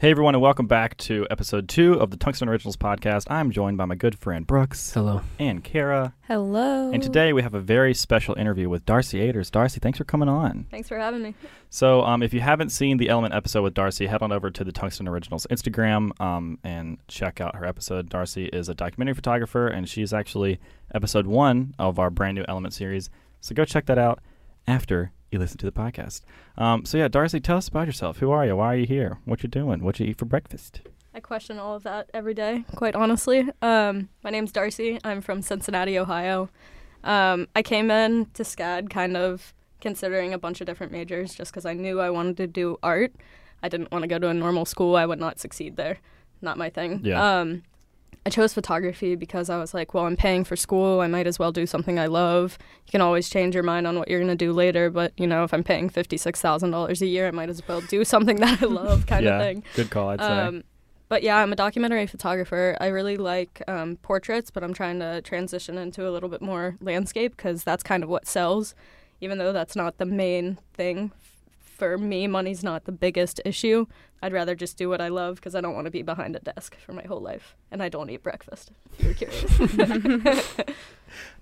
Hey everyone, and welcome back to episode two of the Tungsten Originals podcast. I'm joined by my good friend Brooks Hello. and Kara, Hello. and today we have a very special interview with Darcy Aders. Darcy, thanks for coming on. Thanks for having me. So, um, if you haven't seen the Element episode with Darcy, head on over to the Tungsten Originals Instagram um, and check out her episode. Darcy is a documentary photographer, and she's actually episode one of our brand new Element series. So go check that out after you listen to the podcast. Um, so yeah, Darcy, tell us about yourself. Who are you? Why are you here? What you doing? What you eat for breakfast? I question all of that every day, quite honestly. Um, my name's Darcy. I'm from Cincinnati, Ohio. Um, I came in to SCAD kind of considering a bunch of different majors just because I knew I wanted to do art. I didn't want to go to a normal school. I would not succeed there. Not my thing. Yeah. Um, I chose photography because I was like, well, I'm paying for school. I might as well do something I love. You can always change your mind on what you're going to do later, but you know, if I'm paying $56,000 a year, I might as well do something that I love kind yeah, of thing. good call. I'd say. Um, but yeah, I'm a documentary photographer. I really like um, portraits, but I'm trying to transition into a little bit more landscape because that's kind of what sells. Even though that's not the main thing for me, money's not the biggest issue. I'd rather just do what I love because I don't want to be behind a desk for my whole life, and I don't eat breakfast. You're curious.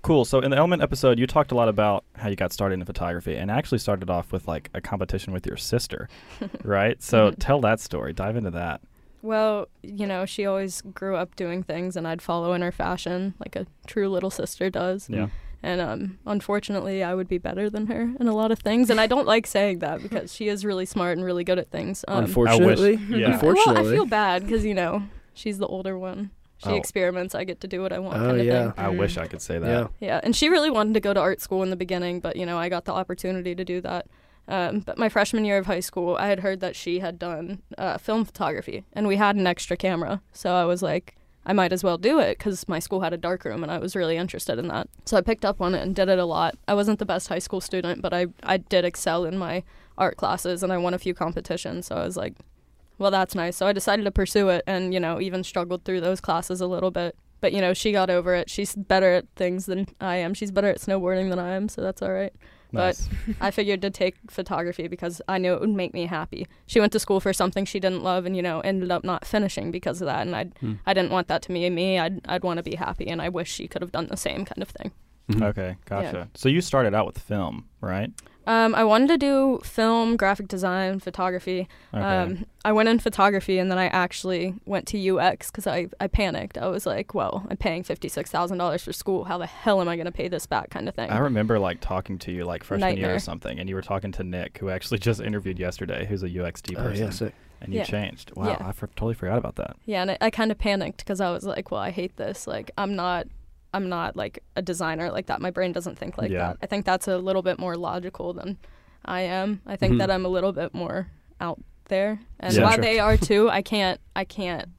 Cool. So in the Element episode, you talked a lot about how you got started in photography, and actually started off with like a competition with your sister, right? So Mhm. tell that story. Dive into that. Well, you know, she always grew up doing things, and I'd follow in her fashion like a true little sister does. Yeah. And um, unfortunately, I would be better than her in a lot of things. And I don't like saying that because she is really smart and really good at things. Um, Unfortunately. yeah. Unfortunately. Well, I feel bad because, you know, she's the older one. She Oh. experiments. I get to do what I want Oh, kind of yeah. thing. I wish I could say that. yeah. Yeah. And she really wanted to go to art school in the beginning, but, you know, I got the opportunity to do that. Um, but my freshman year of high school, I had heard that she had done uh, film photography, and we had an extra camera. So I was like, I might as well do it because my school had a dark room, and I was really interested in that. So I picked up on it and did it a lot. I wasn't the best high school student, but I I did excel in my art classes, and I won a few competitions. So I was like, well, that's nice. So I decided to pursue it, and you know, even struggled through those classes a little bit. But you know, she got over it. She's better at things than I am. She's better at snowboarding than I am, so that's all right. Nice. I figured to take photography because I knew it would make me happy. She went to school for something she didn't love, and you know, ended up not finishing because of that. And I, Hmm. I didn't want that to be me. I'd, I'd want to be happy, and I wish she could have done the same kind of thing. Mhm. Okay, gotcha. So you started out with film, right? Um, I wanted to do film, graphic design, photography. Okay. Um, I went in photography, and then I actually went to UX because I, I panicked. I was like, well, I'm paying fifty six thousand dollars for school. How the hell am I going to pay this back? Kind of thing. I remember like talking to you like freshman year or something, and you were talking to Nick, who actually just interviewed yesterday, who's a UXD Oh, person, yeah, sick. and you Yeah. changed. Wow, Yeah. I for- totally forgot about that. Yeah, and I, I kind of panicked because I was like, well, I hate this. Like, I'm not, I'm not like a designer like that. My brain doesn't think like Yeah. that. I think that's a little bit more logical than I am. I think Mhm. that I'm a little bit more out there, and Yeah. while Sure. they are too, I can't, I can't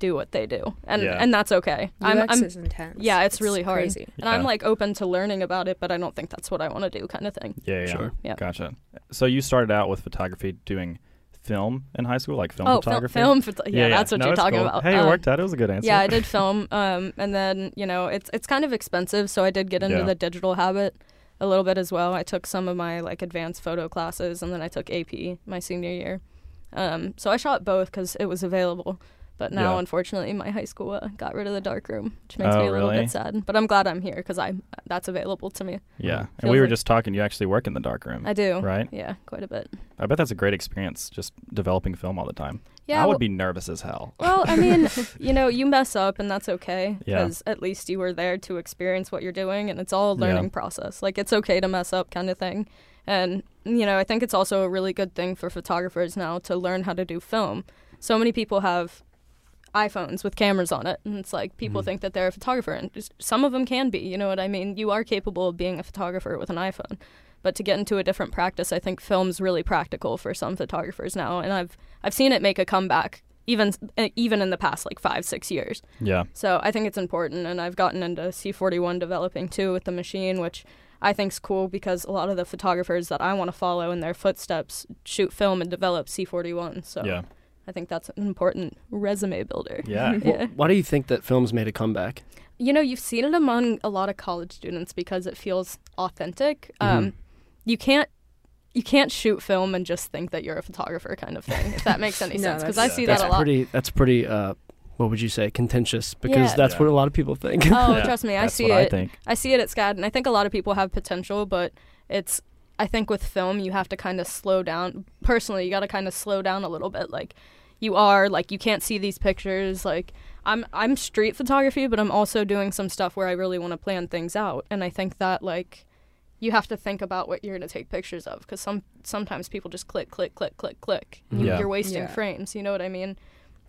do what they do, and Yeah. and that's okay. I'm, I'm is intense. yeah, it's really hard. Crazy. and I'm like open to learning about it, but I don't think that's what I want to do, kind of thing. Yeah, yeah, Sure. Yeah. gotcha. So you started out with photography, doing film in high school, like film oh, film, photography. film, photo- yeah, that's what No, you're talking cool. about. Hey, it Um, worked out. It was a good answer. Yeah, I did film, um, and then you know it's it's kind of expensive, so I did get into Yeah. the digital habit a little bit as well. I took some of my like advanced photo classes, and then I took AP my senior year. Um, so I shot both because it was available. But now, Yeah. unfortunately, my high school uh, got rid of the dark room, which makes Oh, me a little really? bit sad. But I'm glad I'm here because I that's available to me. Yeah, and we were like- just talking. You actually work in the dark room, I do. right? Yeah, quite a bit. I bet that's a great experience, just developing film all the time. Yeah. I would well- be nervous as hell. Well, I mean, you know, you mess up and that's okay Yeah. because at least you were there to experience what you're doing and it's all a Yeah. learning process. Like it's okay to mess up kind of thing. And you know, I think it's also a really good thing for photographers now to learn how to do film. So many people have iPhones with cameras on it and it's like people Mhm. think that they're a photographer and some of them can be, you know what I mean? You are capable of being a photographer with an iPhone. But to get into a different practice, I think film's really practical for some photographers now and I've I've seen it make a comeback even even in the past like five six years. Yeah, So I think it's important, and I've gotten into C41 developing too with the machine, which I think's cool because a lot of the photographers that I want to follow in their footsteps shoot film and develop C41. So yeah, I think that's an important resume builder. yeah. Yeah. Why do you think that films made a comeback? You know, you've seen it among a lot of college students because it feels authentic. Um, Mhm. you can't you can't shoot film and just think that you're a photographer kind of thing. If that makes any No, sense, because I see that's that a lot. pretty. That's pretty. Uh, what would you say? Contentious, because Yeah. that's Yeah. what a lot of people think. Oh, Yeah, trust me, I That's see what I think. I see it at SCAD, and I think a lot of people have potential, but it's. I think with film, you have to kind of slow down. Personally, you got to kind of slow down a little bit. Like, you are like you can't see these pictures. Like, I'm I'm street photography, but I'm also doing some stuff where I really want to plan things out, and I think that like you have to think about what you're going to take pictures of because some sometimes people just click click click click click. Mm-hmm. You, Yeah. You're wasting Yeah. frames. You know what I mean?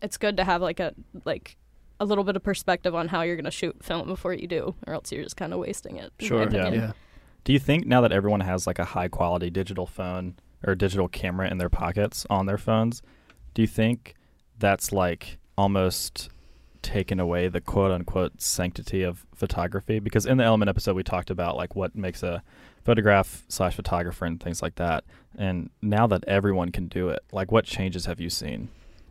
It's good to have like a like a little bit of perspective on how you're going to shoot film before you do, or else you're just kind of wasting it. Sure. Yeah. yeah. Do you think now that everyone has like a high quality digital phone or digital camera in their pockets on their phones, do you think that's like almost taken away the quote unquote sanctity of photography? Because in the Element episode, we talked about like what makes a photograph slash photographer and things like that. And now that everyone can do it, like what changes have you seen?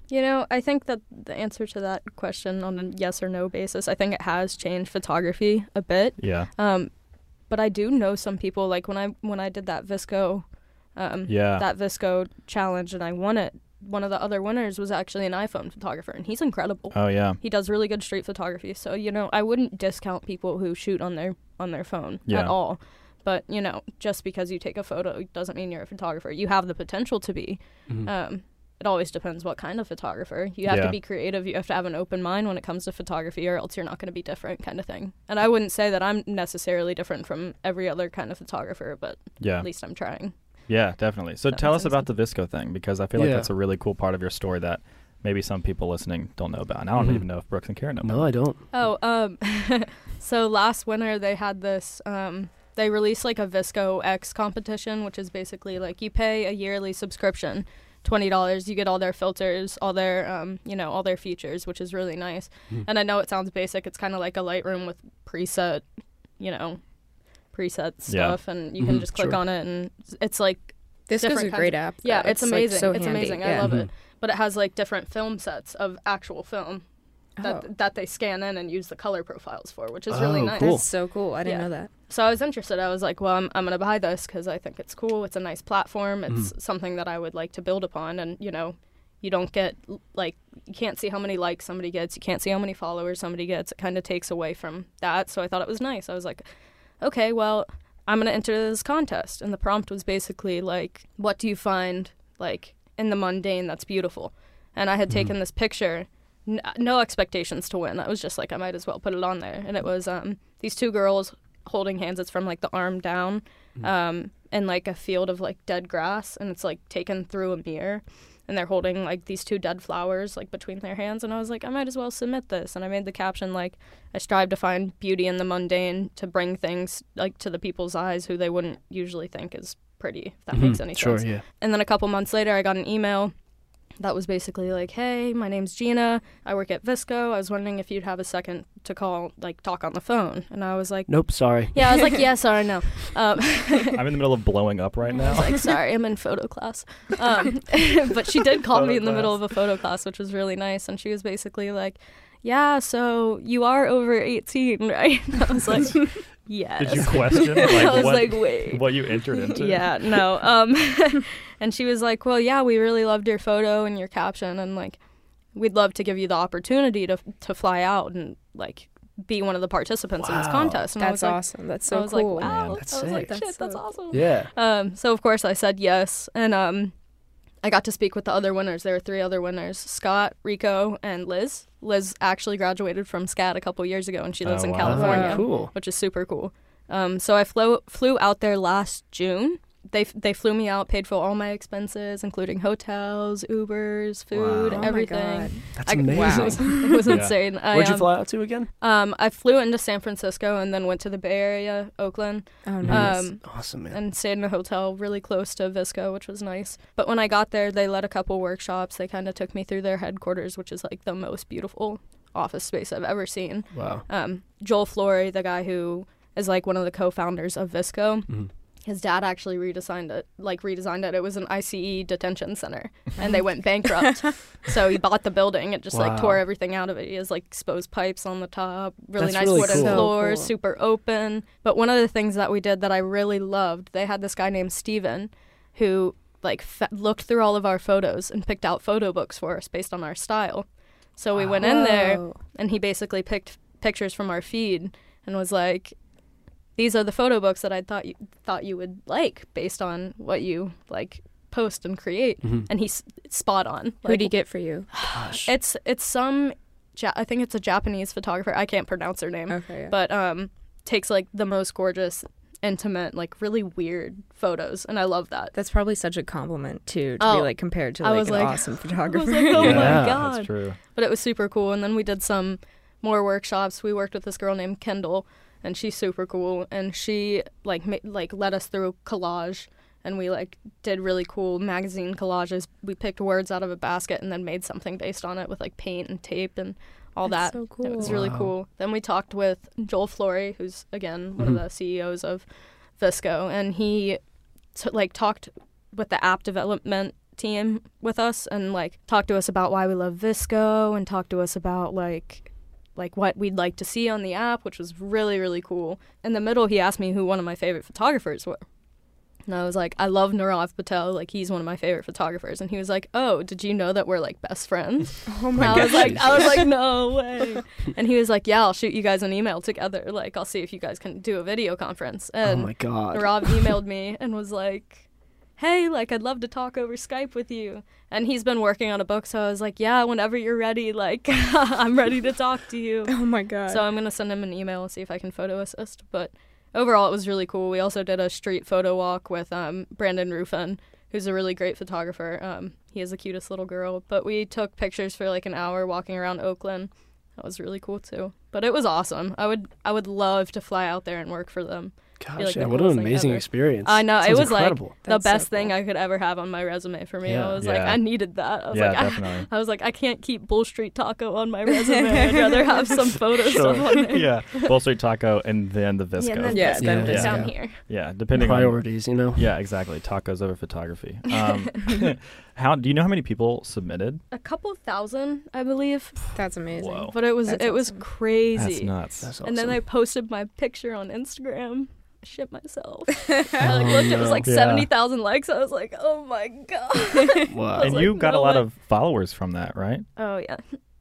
You know, I think that the answer to that question on a yes or no basis, I think it has changed photography a bit. Yeah. Um, but I do know some people like when I when I did that VSCO, um, Yeah. that VSCO challenge and I won it. One of the other winners was actually an iPhone photographer, and he's incredible. oh, yeah. He does really good street photography. So you know, I wouldn't discount people who shoot on their on their phone Yeah. at all. But you know, just because you take a photo doesn't mean you're a photographer. You have the potential to be. Mhm. Um, it always depends what kind of photographer. You have Yeah. to be creative. You have to have an open mind when it comes to photography, or else you're not going to be different, kind of thing. And I wouldn't say that I'm necessarily different from every other kind of photographer, but Yeah. at least I'm trying. Yeah, definitely. So That tell makes us about the VSCO thing because I feel like Yeah. that's a really cool part of your story that maybe some people listening don't know about. And I don't Mhm. even know if Brooks and Karen know. No, I don't. Oh, um, so last winter they had this. Um, they released like a VSCO X competition, which is basically like you pay a yearly subscription, twenty dollars. You get all their filters, all their, um, you know, all their features, which is really nice. Hmm. And I know it sounds basic. It's kind of like a Lightroom with preset, you know, preset Yeah. stuff, and you can Mhm, just click sure. on it, and it's like This is a great of- app. yeah, though. it's, like, amazing. so it's handy. amazing. I love it. Mhm. But it has like different film sets of actual film that Oh, that they scan in and use the color profiles for, which is really Oh, nice. cool. that's so cool. I didn't Yeah. know that. So I was interested. I was like, well, I'm, I'm going to buy this because I think it's cool. It's a nice platform. It's Mhm. something that I would like to build upon. And, you know, you don't get, like, you can't see how many likes somebody gets. You can't see how many followers somebody gets. It kind of takes away from that. So I thought it was nice. I was like, okay, well, I'm going to enter this contest. And the prompt was basically like, what do you find, like, in the mundane that's beautiful? And I had Mhm. taken this picture no expectations to win. I was just like, I might as well put it on there. And it was um, these two girls holding hands. It's from like the arm down, Mhm. um, in like a field of like dead grass, and it's like taken through a mirror. And they're holding like these two dead flowers like between their hands. And I was like, I might as well submit this. And I made the caption like, I strive to find beauty in the mundane to bring things like to the people's eyes who they wouldn't usually think is pretty. If that makes Mhm. any Sure, sense. yeah. And then a couple months later, I got an email that was basically like, "Hey, my name's Gina. I work at VSCO. I was wondering if you'd have a second to call, like, talk on the phone." And I was like, Nope, sorry. "Yeah." I was like, "Yeah, sorry, no." Um, I'm in the middle of blowing up right I now. was like, "Sorry, I'm in photo class." Um, but she did call me Photo in the middle of a photo class, which was really nice. And she was basically like, "Yeah, so you are over 18, right?" And I was like, "Yes." Did you question like, I was what, like, "Wait." what you entered into? Yeah, no. Um, and she was like, "Well, yeah, we really loved your photo and your caption, and like, we'd love to give you the opportunity to to fly out and like be one of the participants in this contest." And I That's was like, awesome. That's I so was cool. like, wow. Man, that's I was like, sick. shit, That's that's so- awesome. Yeah. Um, so of course I said yes, and um, I got to speak with the other winners. There were three other winners: Scott, Rico, and Liz. Liz actually graduated from SCAD a couple years ago, and she lives Oh, in wow. California Oh, cool. which is super cool. Um, so I flew flew out there last June. They they flew me out, paid for all my expenses, including hotels, Ubers, food, Wow. Oh my everything. God. That's I- amazing. wow. It was, it was Yeah. insane. I, Where'd you um, fly out to again? Um, I flew into San Francisco and then went to the Bay Area, Oakland, Oh, nice. um, Awesome, man. and stayed in a hotel really close to VSCO, which was nice. But when I got there, they led a couple workshops. They kind of took me through their headquarters, which is like the most beautiful office space I've ever seen. wow. um, Joel Flory, the guy who is like one of the co-founders of VSCO. Mhm. His dad actually redesigned it, like redesigned it. It was an ICE detention center, and they went bankrupt. so he bought the building and just like tore everything out of it. He has like exposed pipes on the top, really That's nice really wooden cool. So floors, cool. super open. But one of the things that we did that I really loved, they had this guy named Steven who like fa- looked through all of our photos and picked out photo books for us based on our style. So we went in there and he basically picked pictures from our feed and was like these are the photo books that I thought you thought you would like based on what you like post and create Mhm. and he's spot on Who'd he get for you? Gosh. it's it's some ja- I think it's a Japanese photographer I can't pronounce her name Okay. Yeah. but um takes like the most gorgeous intimate like really weird photos and I love that That's probably such a compliment too to Oh, be like compared to I like was an like- awesome I was photographer. like, oh Yeah, my that's god That's true. but it was super cool. And then we did some more workshops. We worked with this girl named Kendall, and she's super cool. And she like ma- like led us through collage, and we like did really cool magazine collages. We picked words out of a basket and then made something based on it with like paint and tape and all That's that. so cool. It was really cool. Then we talked with Joel Flory, who's again one Mhm. of the CEOs of VSCO, and he t- like talked with the app development team with us and like talked to us about why we love VSCO and talked to us about like like what we'd like to see on the app, which was really really cool. In the middle, he asked me who one of my favorite photographers were. And I was like, I love Nirav Patel. Like, he's one of my favorite photographers. And he was like, Oh, did you know that we're like best friends? oh And my I god. was like, I was like, no way. And he was like, yeah, I'll shoot you guys an email together. Like, I'll see if you guys can do a video conference. oh And my god. Rob emailed me and was like, hey, like, I'd love to talk over Skype with you. And he's been working on a book, so I was like, yeah, whenever you're ready, like, I'm ready to talk to you. oh my god. So I'm gonna send him an email and see if I can photo assist. But overall, it was really cool. We also did a street photo walk with um, Brandon Rufin, who's a really great photographer. Um, he is the cutest little girl. But we took pictures for like an hour walking around Oakland. That was really cool too. But it was awesome. I would I would love to fly out there and work for them. Gosh, like yeah, what an amazing ever. experience. I know, it Sounds was, like, incredible. That's the so best thing. I could ever have on my resume for me. Yeah. I was like, I needed that. I was Yeah, like, I, definitely. I was like, I can't keep Bull Street Taco on my resume. I'd rather have some photos of on there. yeah. Bull Street Taco and then the VSCO. Yeah, then Yeah, this then goes VSCO. down here. Yeah, depending on Priorities, you know. Yeah, exactly. Tacos over photography. Um, how do you know how many people submitted? A couple thousand, I believe. That's amazing. Whoa. But it was That's it was awesome. That's crazy. nuts. That's awesome. And then I posted my picture on Instagram. I shit myself. I like Oh, looked, it was like Yeah. seventy thousand likes. I was like, oh my god. wow. and like, you got a lot way. of followers from that, right? Oh yeah.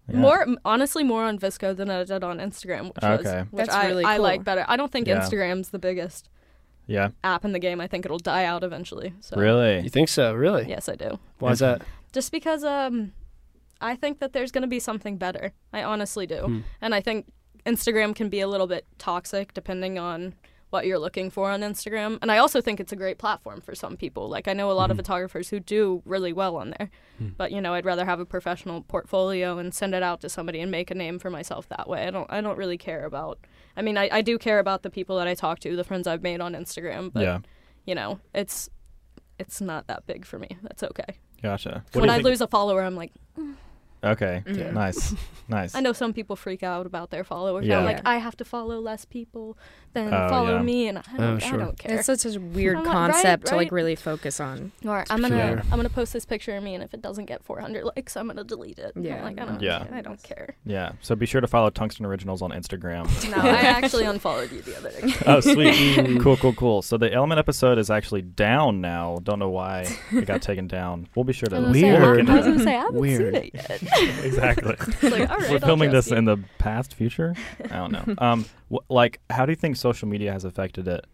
Yeah. More honestly, more on VSCO than I did on Instagram, which was which That's I, really I like better. I don't think Yeah. Instagram's the biggest Yeah. app in the game. I think it'll die out eventually. So Really? You think so? Really? yes, I do. Why is that? Just because um, I think that there's going to be something better. I honestly do. Hmm. And I think Instagram can be a little bit toxic depending on what you're looking for on Instagram. And I also think it's a great platform for some people. Like I know a lot of Mhm. photographers who do really well on there. Hmm. But you know, I'd rather have a professional portfolio and send it out to somebody and make a name for myself that way. I don't I don't really care about I mean, I, I do care about the people that I talk to, the friends I've made on Instagram, but yeah. you know, it's it's not that big for me. That's okay. Gotcha. What when I think- lose a follower, I'm like, mm, Okay. Yeah. Nice. Nice. I know some people freak out about their followers. Yeah. Yeah. Like I have to follow less people than Oh, follow yeah. me, and I oh, don't, Oh, I don't care. That's such a weird I'm like, right, concept to like right. really focus on. Or I'm gonna peculiar. I'm gonna post this picture of me, and if it doesn't get 400 likes, I'm gonna delete it. I'm Yeah, like I don't. Yeah. I don't care. Yeah. So be sure to follow Tungsten Originals on Instagram. No, I actually unfollowed you the other day. oh, sweet. cool, cool, cool. So the Element episode is actually down now. Don't know why it got taken down. We'll be sure to I was gonna say, I- Weird. I was gonna say I haven't Weird. seen it yet. exactly. It's like, all right, We're filming this you. in the past, future. I don't know. Um, wh- like, how do you think social media has affected it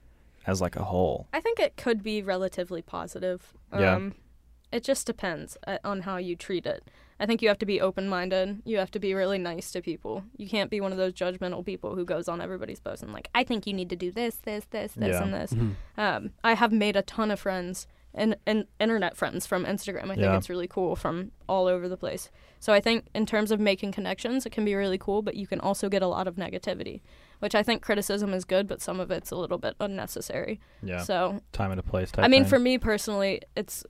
as like a whole? I think it could be relatively positive. Yeah. Um, it just depends uh, on how you treat it. I think you have to be open minded. You have to be really nice to people. You can't be one of those judgmental people who goes on everybody's post and like, I think you need to do this, this, this, this, Yeah. and this. Mhm. Um, I have made a ton of friends and, and internet friends from Instagram. I think Yeah. it's really cool from all over the place. So I think in terms of making connections, it can be really cool, but you can also get a lot of negativity, which I think criticism is good, but some of it's a little bit unnecessary. Yeah. So Time and a place type I mean, thing. for me personally, it's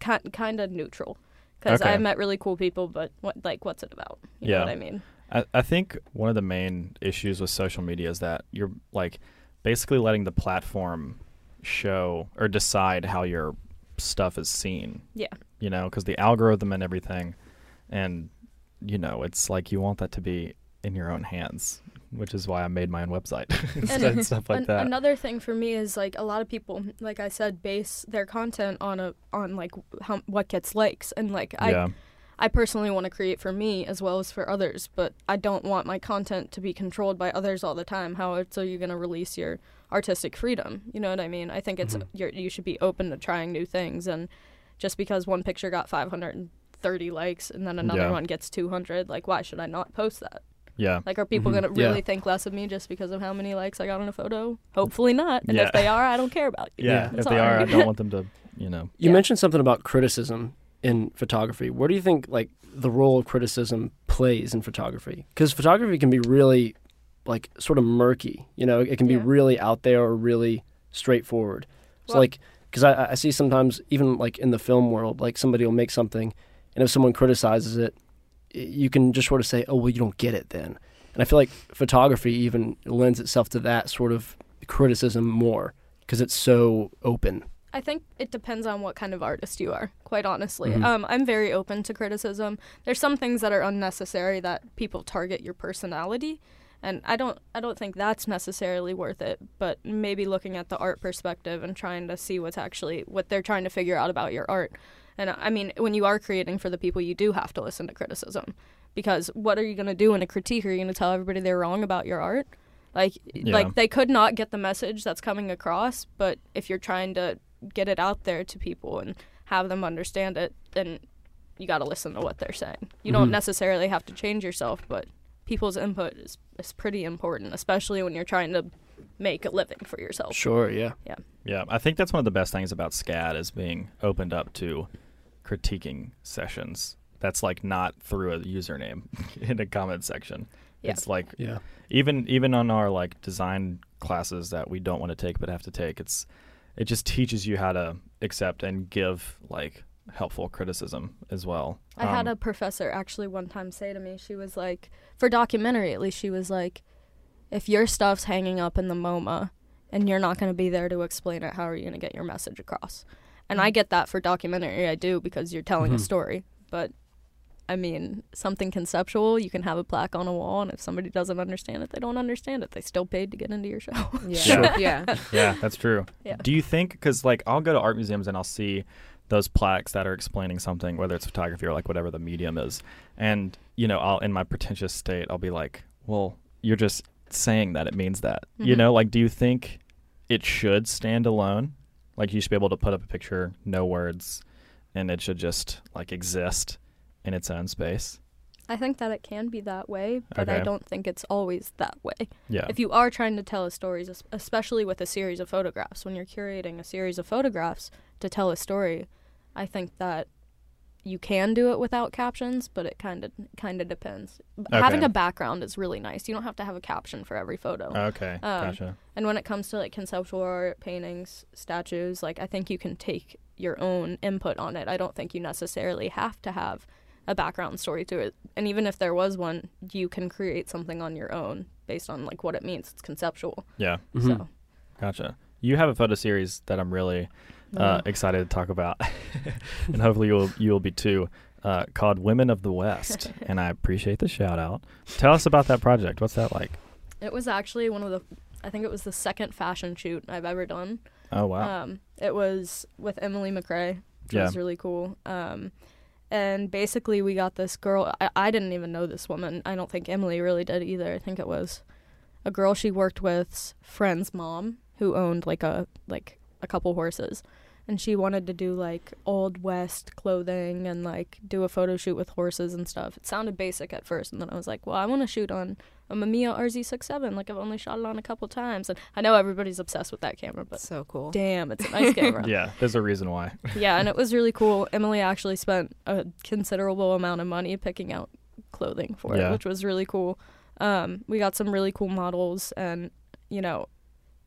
ki- kind of neutral because Okay. I've met really cool people, but what like what's it about? You Yeah. know what I mean? I, I think one of the main issues with social media is that you're like basically letting the platform show or decide how your stuff is seen. Yeah. You know, because the algorithm and everything, and you know, it's like you want that to be in your own hands. which is why I made my own website and stuff- like An- that. Another thing for me is like a lot of people, like I said, base their content on a on like how what gets likes, and like I yeah, I personally want to create for me as well as for others, but I don't want my content to be controlled by others all the time. How else are you going to release your artistic freedom? You know what I mean? I think it's Mhm. you're, you should be open to trying new things, and just because one picture got 530 likes and then another Yeah. one gets 200, like why should I not post that? yeah, Like, are people Mhm. going to Yeah. really think less of me just because of how many likes I got on a photo? Hopefully not. And Yeah. if they are, I don't care about you. yeah. Yeah. If they are, I don't want them to, you know. You Yeah. mentioned something about criticism in photography. Where do you think like the role of criticism plays in photography? Because photography can be really like sort of murky. You know, it can be Yeah. really out there or really straightforward. So Well- like, because I, I see sometimes even like in the film world, like somebody will make something, and if someone criticizes it, you can just sort of say, "Oh, well, you don't get it then." And I feel like photography even lends itself to that sort of criticism more because it's so open. I think it depends on what kind of artist you are, quite honestly. Mhm. Um, I'm very open to criticism. There's some things that are unnecessary that people target your personality, and I don't I don't think that's necessarily worth it. But maybe looking at the art perspective and trying to see what's actually what they're trying to figure out about your art. And I mean, when you are creating for the people, you do have to listen to criticism, because what are you going to do in a critique? Are you going to tell everybody they're wrong about your art? Like, Yeah. like they could not get the message that's coming across, but if you're trying to get it out there to people and have them understand it, then you got to listen to what they're saying. You Mhm. don't necessarily have to change yourself, but people's input is, is pretty important, especially when you're trying to make a living for yourself. Sure, yeah. yeah. Yeah, I think that's one of the best things about SCAD is being opened up to critiquing sessions. That's like not through a username in a comment section. Yeah. It's like Yeah. even even on our like design classes that we don't want to take but have to take. It's it just teaches you how to accept and give like helpful criticism as well. I had Um, a professor actually one time say to me, she was like, for documentary at least, she was like, if your stuff's hanging up in the MoMA and you're not going to be there to explain it, how are you going to get your message across? And I get that for documentary, I do, because you're telling Mhm. a story. But I mean, something conceptual, you can have a plaque on a wall, and if somebody doesn't understand it, they don't understand it. They still paid to get into your show. Yeah. Sure. yeah. yeah, that's true. Yeah. Do you think because like I'll go to art museums and I'll see those plaques that are explaining something, whether it's photography or like whatever the medium is, and you know, I'll in my pretentious state, I'll be like, well, you're just saying that it means that, you Mhm. know, like, do you think it should stand alone? Like, you should be able to put up a picture, no words, and it should just like exist in its own space. I think that it can be that way, but I don't think it's always that way. Yeah. if you are trying to tell a story, especially with a series of photographs, when you're curating a series of photographs to tell a story, I think that you can do it without captions, but it kind of kind of depends. B- Having a background is really nice. You don't have to have a caption for every photo. okay. Um, gotcha. And when it comes to like conceptual art, paintings, statues, like I think you can take your own input on it. I don't think you necessarily have to have a background story to it. And even if there was one, you can create something on your own based on like what it means. It's conceptual. Yeah. Mhm. So Gotcha. You have a photo series that I'm really uh, excited to talk about, and hopefully you'll you'll be too. Uh, called Women of the West, and I appreciate the shout out. Tell us about that project. What's that like? it was actually one of the I think it was the second fashion shoot I've ever done. Oh wow, Um, it was with Emily McRae, which Yeah. was really cool. Um, and basically, we got this girl. I, I didn't even know this woman. I don't think Emily really did either. I think it was a girl she worked with's friend's mom who owned like a like a couple horses, and she wanted to do like old west clothing and like do a photo shoot with horses and stuff. It sounded basic at first, and then I was like, well, I want to shoot on a Mamiya RZ67. Like I've only shot it on a couple times, and I know everybody's obsessed with that camera, but so cool. damn, it's a nice camera. yeah. There's a reason why. yeah, and it was really cool. Emily actually spent a considerable amount of money picking out clothing for Yeah. it, which was really cool. Um, we got some really cool models, and you know,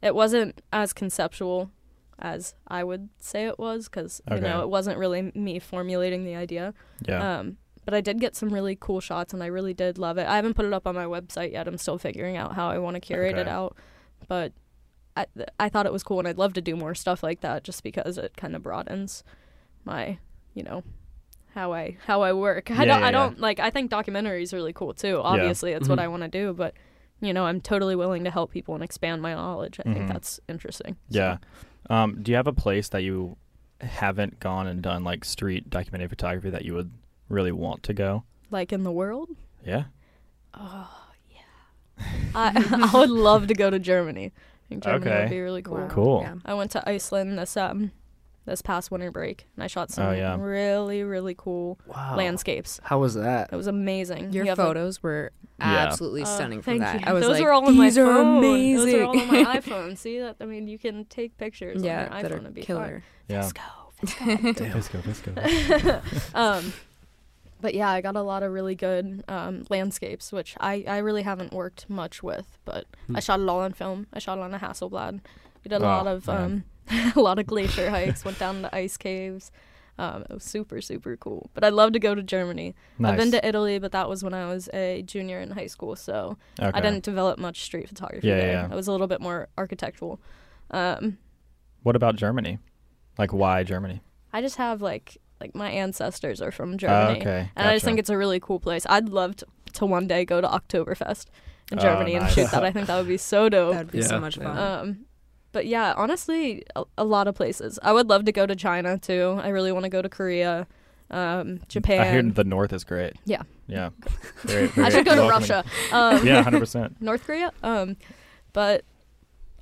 it wasn't as conceptual as I would say it was, because you know, it wasn't really me formulating the idea. Yeah. Um, but I did get some really cool shots, and I really did love it. I haven't put it up on my website yet. I'm still figuring out how I want to curate it out, but I I thought it was cool, and I'd love to do more stuff like that, just because it kind of broadens my, you know, how I how I work. I Yeah, don't yeah, I don't like. I think documentary is really cool too. Obviously, it's what Mhm. I want to do, but you know, I'm totally willing to help people and expand my knowledge. I Mhm. think that's interesting. So, Yeah. Um, do you have a place that you haven't gone and done like street documentary photography that you would really want to go? like in the world, Yeah. oh yeah, I I would love to go to Germany. I think Germany Okay. would be really cool. Wow. Cool. Yeah. I went to Iceland this um this past winter break and I shot some Oh, yeah. really really cool Wow. landscapes. How was that? It was amazing. Your You have, like, photos were absolutely Oh, stunning for thank that. you. I was Those like, are all on these my are phone. amazing. Those are all on my iPhone. See that? I mean, you can take pictures yeah, on your iPhone. are be killer. Yeah. Fun. Let's go. Damn. Let's go. Let's go. um, but yeah, I got a lot of really good um, landscapes, which I, I really haven't worked much with. But Hmm. I shot it all on film. I shot it on a Hasselblad. We did a Oh, lot of man. um, a lot of glacier hikes. Went down the ice caves. Um, it was super super cool. But I'd love to go to Germany. Nice. I've been to Italy, but that was when I was a junior in high school, so okay. I didn't develop much street photography Yeah, there. yeah, yeah. I was a little bit more architectural. Um, What about Germany? Like why Germany? I just have like like my ancestors are from Oh, Germany, okay. and I just think it's a really cool place. I'd love to, to one day go to Oktoberfest in Oh, Germany and shoot that. I think that would be so dope. That'd be Yeah, so much yeah. fun. Um, but yeah, honestly, a, a lot of places. I would love to go to China too. I really want to go to Korea, um, Japan. I hear the north is great. Yeah. Yeah. Very, I should go to. Russia. Um, Yeah, hundred percent. North Korea. Um, but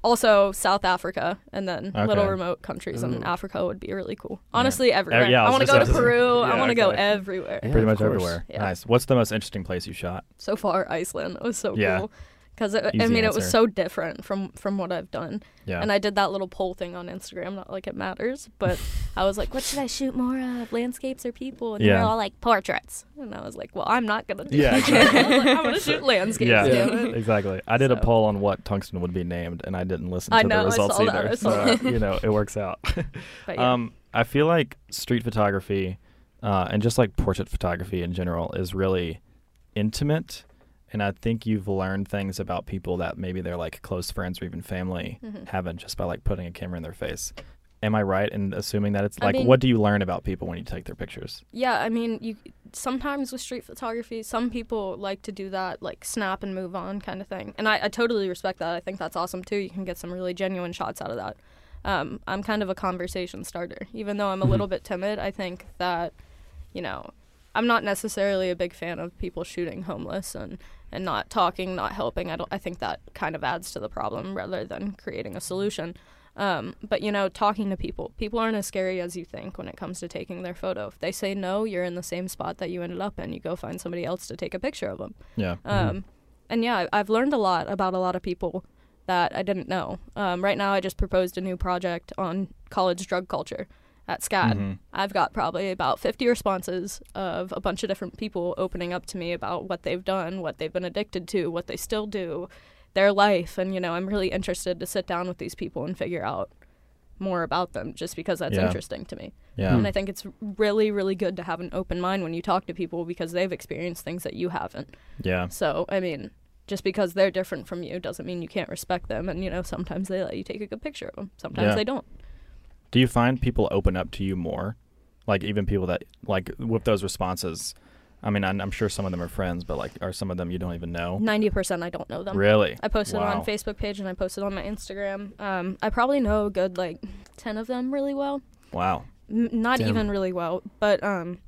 also South Africa and then Okay. little remote countries in Africa would be really cool. Honestly, Uh, everywhere. yeah, I I want to go to about to say- Peru. Yeah, I want to go everywhere. Yeah, Pretty much course. everywhere. Yeah. Nice. What's the most interesting place you shot? So far, Iceland. It was so Yeah. cool. Because I Easy mean, it was so different from from what I've done, Yeah. and I did that little poll thing on Instagram. Not like it matters, but I was like, "What should I shoot more of, landscapes or people?" And they Yeah. were all like, "Portraits." And I was like, "Well, I'm not gonna do Yeah, that. exactly. I was like, I'm gonna shoot landscapes." yeah, damn it. exactly. I did a poll on what tungsten would be named, and I didn't listen to I know, I the results saw that, either. I saw so, that. you know, it works out. But yeah. Um, I feel like street photography, uh, and just like portrait photography in general, is really intimate. And I think you've learned things about people that maybe they're like close friends or even family Mhm. haven't just by like putting a camera in their face. Am I right in assuming that it's I like mean- what do you learn about people when you take their pictures? Yeah, I mean, you sometimes with street photography, some people like to do that, like snap and move on kind of thing, and I, I totally respect that. I think that's awesome too. You can get some really genuine shots out of that. Um, I'm kind of a conversation starter, even though I'm a Mhm. little bit timid. I think that, you know, I'm not necessarily a big fan of people shooting homeless and and not talking, not helping. I don't. I think that kind of adds to the problem rather than creating a solution. Um, but you know, talking to people, people aren't as scary as you think when it comes to taking their photo. If they say no, you're in the same spot that you ended up in. You go find somebody else to take a picture of them. Yeah. Um, and yeah, I've learned a lot about a lot of people that I didn't know. Um, right now, I just proposed a new project on college drug culture at SCAD. Mhm. I've got probably about 50 responses of a bunch of different people opening up to me about what they've done, what they've been addicted to, what they still do, their life. And, you know, I'm really interested to sit down with these people and figure out more about them just because that's Yeah. interesting to me. Yeah. And I think it's really, really good to have an open mind when you talk to people because they've experienced things that you haven't. Yeah. So, I mean, just because they're different from you doesn't mean you can't respect them. And, you know, sometimes they let you take a good picture of them, sometimes Yeah. they don't. Do you find people open up to you more? Like even people that like with those responses. I mean, I'm, I'm sure some of them are friends, but like, are some of them you don't even know? 90% I don't know them. Really? I posted Wow. on Facebook page and I posted on my Instagram. Um, I probably know a good like ten of them really well. Wow. M- not Damn. even really well, but um,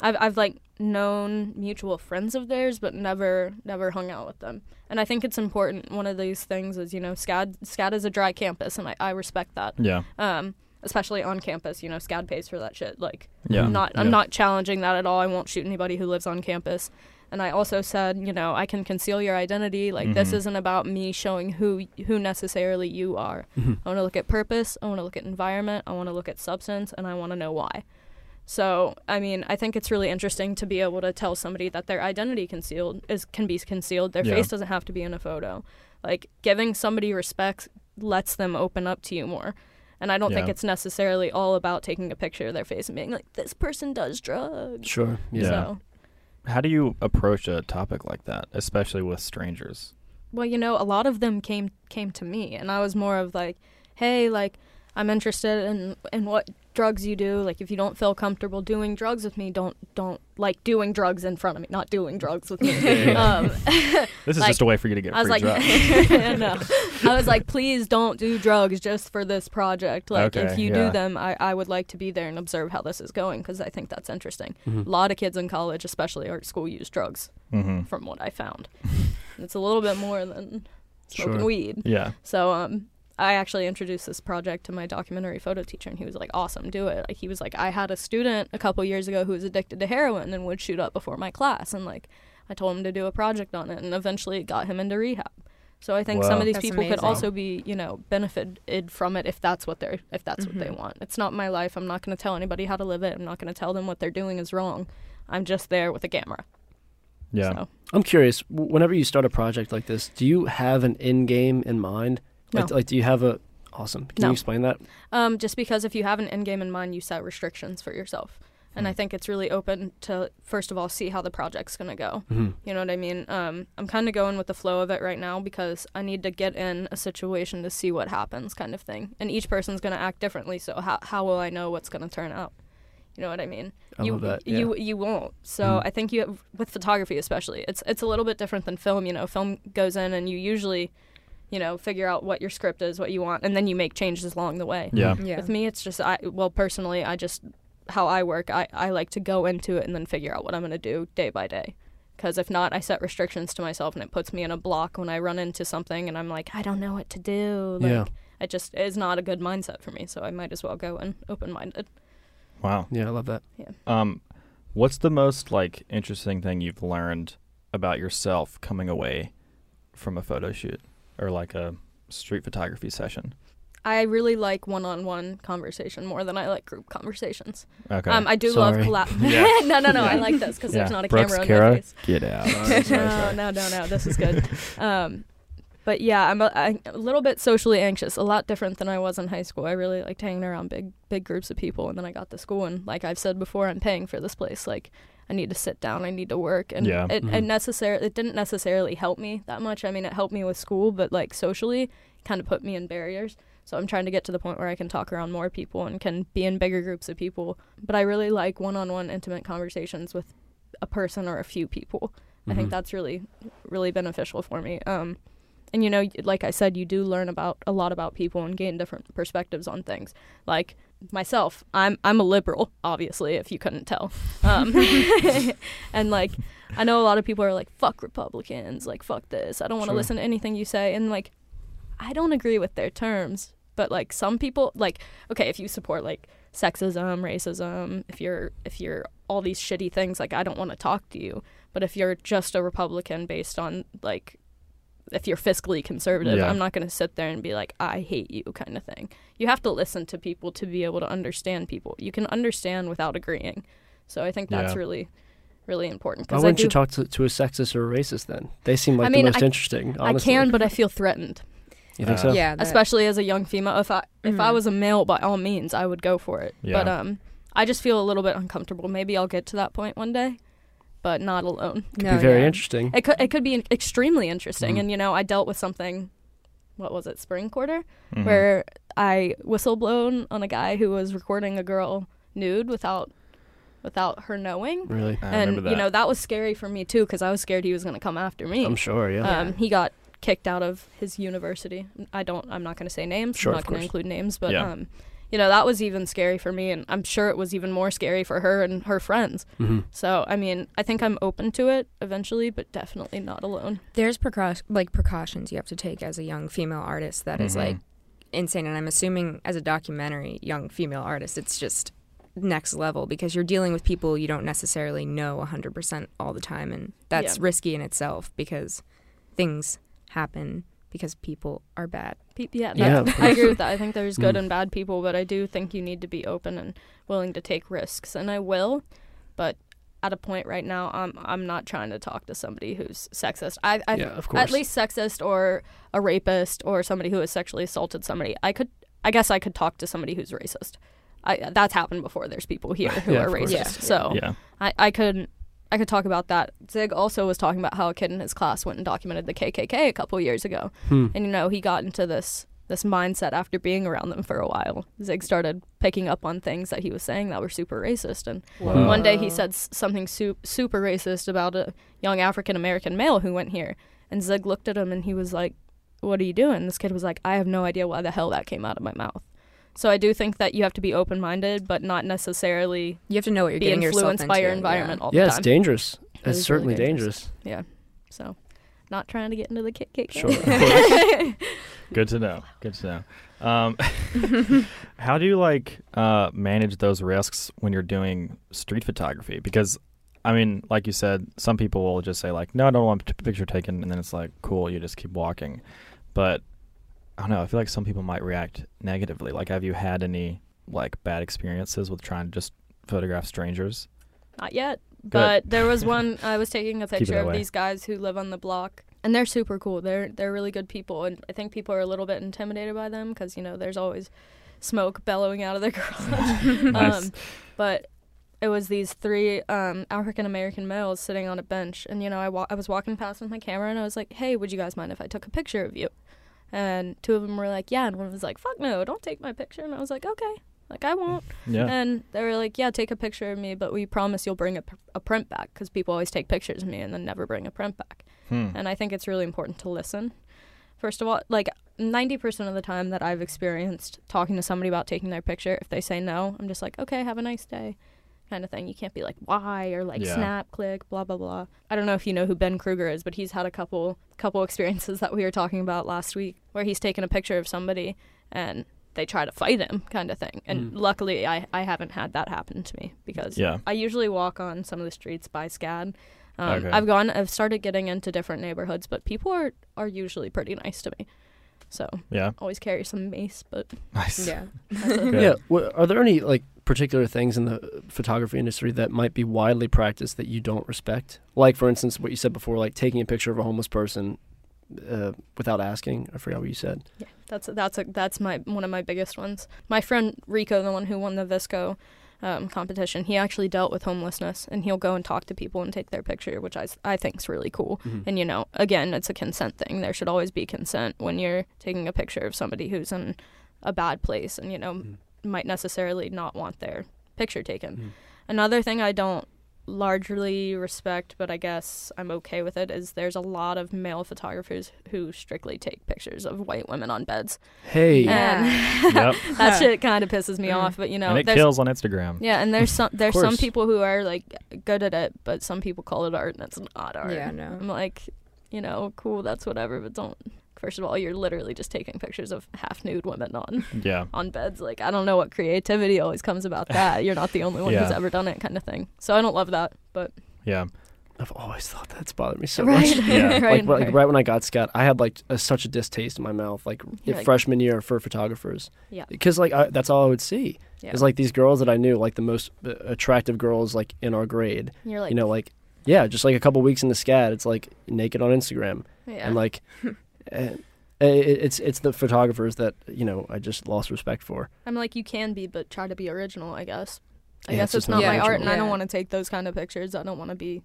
I've I've like known mutual friends of theirs, but never never hung out with them. And I think it's important. One of these things is you know SCAD SCAD is a dry campus, and I, I respect that. Yeah. Um, especially on campus, you know SCAD pays for that shit. Like Yeah. I'm not I'm not challenging that at all. I won't shoot anybody who lives on campus. And I also said, you know, I can conceal your identity. Like this Mhm. isn't about me showing who who necessarily you are. Mhm. I want to look at purpose. I want to look at environment. I want to look at substance, and I want to know why. So, I mean, I think it's really interesting to be able to tell somebody that their identity concealed is can be concealed. Their Yeah. face doesn't have to be in a photo. Like giving somebody respect lets them open up to you more. And I don't think it's necessarily all about taking a picture of their face and being like, "This person does drugs." Sure. Yeah. Yeah. So, How do you approach a topic like that, especially with strangers? well, you know, a lot of them came came to me, and I was more of like, "Hey, like, I'm interested in in what drugs you do. Like if you don't feel comfortable doing drugs with me, don't don't like doing drugs in front of me. Not doing drugs with me. um, This is Like, just a way for you to get I was like, no. I was like, please don't do drugs just for this project. Like, if you yeah. do them, I, I would like to be there and observe how this is going because I think that's interesting. Mhm. A lot of kids in college, especially art school, use drugs, hmm from what I found. It's a little bit more than smoking Sure. weed. Yeah. So, um, I actually introduced this project to my documentary photo teacher, and he was like, "Awesome, do it." Like, he was like, "I had a student a couple years ago who was addicted to heroin and would shoot up before my class, and like, I told him to do a project on it, and eventually it got him into rehab." So I think some of these That's people could also be, you know, benefited from it if that's what they're if that's what they Mhm. want. It's not my life. I'm not going to tell anybody how to live it. I'm not going to tell them what they're doing is wrong. I'm just there with a camera. Yeah. So, I'm curious. Whenever you start a project like this, do you have an end game in mind? Like, No. like do you have a? Awesome. Can No. you explain that? Um, just because if you have an end game in mind, you set restrictions for yourself. And I Hmm. think it's really open to, first of all, see how the project's going to go. Mm-hmm. You know what I mean? Um, I'm kind of going with the flow of it right now because I need to get in a situation to see what happens, kind of thing. And each person's going to act differently, so how, how will I know what's going to turn out? You know what I mean? I you, love that. Yeah. You you won't. So Mhm. I think you have, with photography especially, it's it's a little bit different than film. You know, film goes in and you usually, you know, figure out what your script is, what you want, and then you make changes along the way. Yeah. Yeah. With me, it's just I well personally, I just how I work. I I like to go into it and then figure out what I'm gonna do day by day. Because if not, I set restrictions to myself and it puts me in a block when I run into something and I'm like, I don't know what to do. Like, Yeah. It just is not a good mindset for me. So I might as well go in open minded. Wow. yeah, I love that. Yeah. Um, what's the most like interesting thing you've learned about yourself coming away from a photo shoot or like a street photography session? I really like one on one conversation more than I like group conversations. Okay. Um, I do Sorry. love collab. Yeah. no, no, no. I like this because Yeah. there's not a Brooks, camera on my face. Get out. no, no, no, no. This is good. Um, but yeah, I'm a little bit socially anxious. A lot different than I was in high school. I really liked hanging around big, big groups of people, and then I got to school, and like I've said before, I'm paying for this place. Like, I need to sit down. I need to work, and Yeah. it, it Mhm. necessarily it didn't necessarily help me that much. I mean, it helped me with school, but like socially, kind of put me in barriers. So I'm trying to get to the point where I can talk around more people and can be in bigger groups of people. But I really like one-on-one intimate conversations with a person or a few people. I think Mhm. that's really, really beneficial for me. Um, and you know, like I said, you do learn about a lot about people and gain different perspectives on things. Like myself, I'm I'm a liberal, obviously, if you couldn't tell. Um, and like, I know a lot of people are like, "Fuck Republicans," like "Fuck this." I don't want to Sure. listen to anything you say, and like, I don't agree with their terms. But like some people, like, okay, if you support like sexism, racism, if you're if you're all these shitty things, like I don't want to talk to you. But if you're just a Republican based on like if you're fiscally conservative, Yeah. I'm not going to sit there and be like I hate you kind of thing. You have to listen to people to be able to understand people. You can understand without agreeing. So I think that's Yeah. really really important Why I wouldn't do, you talk to, to a sexist or a racist then? They seem like I mean, the most I- interesting. I can, but I feel threatened. You think Uh, so? yeah. that- especially as a young female. If I if I Mhm. was a male, by all means, I would go for it. Yeah. But um, I just feel a little bit uncomfortable. Maybe I'll get to that point one day, but not alone. Could no, be very yeah. interesting. It could it could be extremely interesting. Mhm. And you know, I dealt with something. What was it? Spring quarter, Mhm. where I whistleblown on a guy who was recording a girl nude without without her knowing. Really, I and remember that. you know that was scary for me too because I was scared he was going to come after me. I'm sure. Yeah. Um, he got kicked out of his university. I don't. I'm not going to say names. Sure, I'm not going to include names, but Yeah. um, you know that was even scary for me, and I'm sure it was even more scary for her and her friends. hmm So I mean, I think I'm open to it eventually, but definitely not alone. There's precau- like precautions you have to take as a young female artist That is Mhm. like insane. And I'm assuming as a documentary young female artist, it's just next level because you're dealing with people you don't necessarily know 100% all the time. And that's Yeah. risky in itself because things happen because people are bad. Pe- yeah, Yeah, I agree with that. I think there's good Mm. and bad people, but I do think you need to be open and willing to take risks, and I will. But at a point right now, I'm I'm not trying to talk to somebody who's sexist. I, I yeah, of course. at least sexist or a rapist or somebody who has sexually assaulted somebody. I could, I guess, I could talk to somebody who's racist. I that's happened before. There's people here who Yeah, are racist, Yeah. so yeah. I I could. I could talk about that. Zig also was talking about how a kid in his class went and documented the KKK a couple years ago, Hmm. and you know he got into this this mindset after being around them for a while. Zig started picking up on things that he was saying that were super racist, and Wow. one day he said something su- super racist about a young African American male who went here, and Zig looked at him and he was like, "What are you doing?" This kid was like, "I have no idea why the hell that came out of my mouth." So I do think that you have to be open minded, but not necessarily You have to know what you're be getting yourself influenced into. by your yeah. environment all yeah, the it's time. dangerous. It It's is really certainly dangerous. Yeah. So, not trying to get into the kick kick. Sure, of. Good to know. Good to know. Um, how do you like uh, manage those risks when you're doing street photography? Because, I mean, like you said, some people will just say like, "No, I don't want a picture taken," and then it's like, "Cool," you just keep walking. But I don't know. I feel like some people might react negatively. Like, have you had any like bad experiences with trying to just photograph strangers? Not yet. But there was one I was taking a picture of these guys who live on the block, and they're super cool. They're they're really good people, and I think people are a little bit intimidated by them because you know there's always smoke bellowing out of their garage. Nice. um, but it was these three um, African American males sitting on a bench, and you know I wa- I was walking past with my camera, and I was like, "Hey, would you guys mind if I took a picture of you?" And two of them were like, "Yeah," and one was like, "Fuck no, don't take my picture," and I was like, "Okay." Like I won't. Yeah. And they were like, "Yeah, take a picture of me, but we promise you'll bring a, pr- a print back because people always take pictures of me and then never bring a print back." Hmm. And I think it's really important to listen. First of all, like 90% of the time that I've experienced talking to somebody about taking their picture, if they say no, I'm just like, "Okay, have a nice day." Kind of thing. You can't be like, "Why?" or like Yeah. snap, click, blah blah blah. I don't know if you know who Ben Kruger is, but he's had a couple couple experiences that we were talking about last week where he's taken a picture of somebody and they try to fight him kind of thing. And Mm. luckily I, I haven't had that happen to me because Yeah. I usually walk on some of the streets by SCAD. Um, Okay. I've gone I've started getting into different neighborhoods, but people are, are usually pretty nice to me. So Yeah. always carry some mace, but Nice. Yeah. that's it. Good. Yeah. wha- are there any like particular things in the photography industry that might be widely practiced that you don't respect? Like, for instance, what you said before, like taking a picture of a homeless person uh, without asking. I forgot what you said. Yeah, that's that's a that's my one of my biggest ones. My friend Rico, the one who won the VSCO um, competition, he actually dealt with homelessness, and he'll go and talk to people and take their picture, which I think is really cool. Mhm. And you know, again, it's a consent thing. There should always be consent when you're taking a picture of somebody who's in a bad place, and you know, Mhm. Might necessarily not want their picture taken. Mhm. Another thing I don't largely respect, but I guess I'm okay with it, is there's a lot of male photographers who strictly take pictures of white women on beds. Hey. And Yep. that shit kind of pisses me Mm. off, but you know, and it kills on Instagram. yeah, and there's some there's some people who are like good at it, but some people call it art and it's not art. Yeah, no. I'm like, you know, cool, that's whatever, but don't First of all, you're literally just taking pictures of half nude women on Yeah. on beds. Like I don't know what creativity always comes about that. You're not the only one who's ever done it, kind of thing. So I don't love that, but Yeah. I've always thought that's bothered me so right, much. Yeah. right, like, like right. right when I got SCAD, I had like a, such a distaste in my mouth, like, like- freshman year for photographers. Yeah. Because like I, that's all I would see. Yeah. It's like these girls that I knew, like the most uh, attractive girls, like in our grade. You're like, you know, like yeah, just like a couple weeks in the SCAD, it's like naked on Instagram, yeah. and like, and it, it's it's the photographers that you know I just lost respect for. I'm like, you can be, but try to be original, I guess. I Yeah, guess it's it's not not my art, original. and I don't want to take those kind of pictures. I don't want to be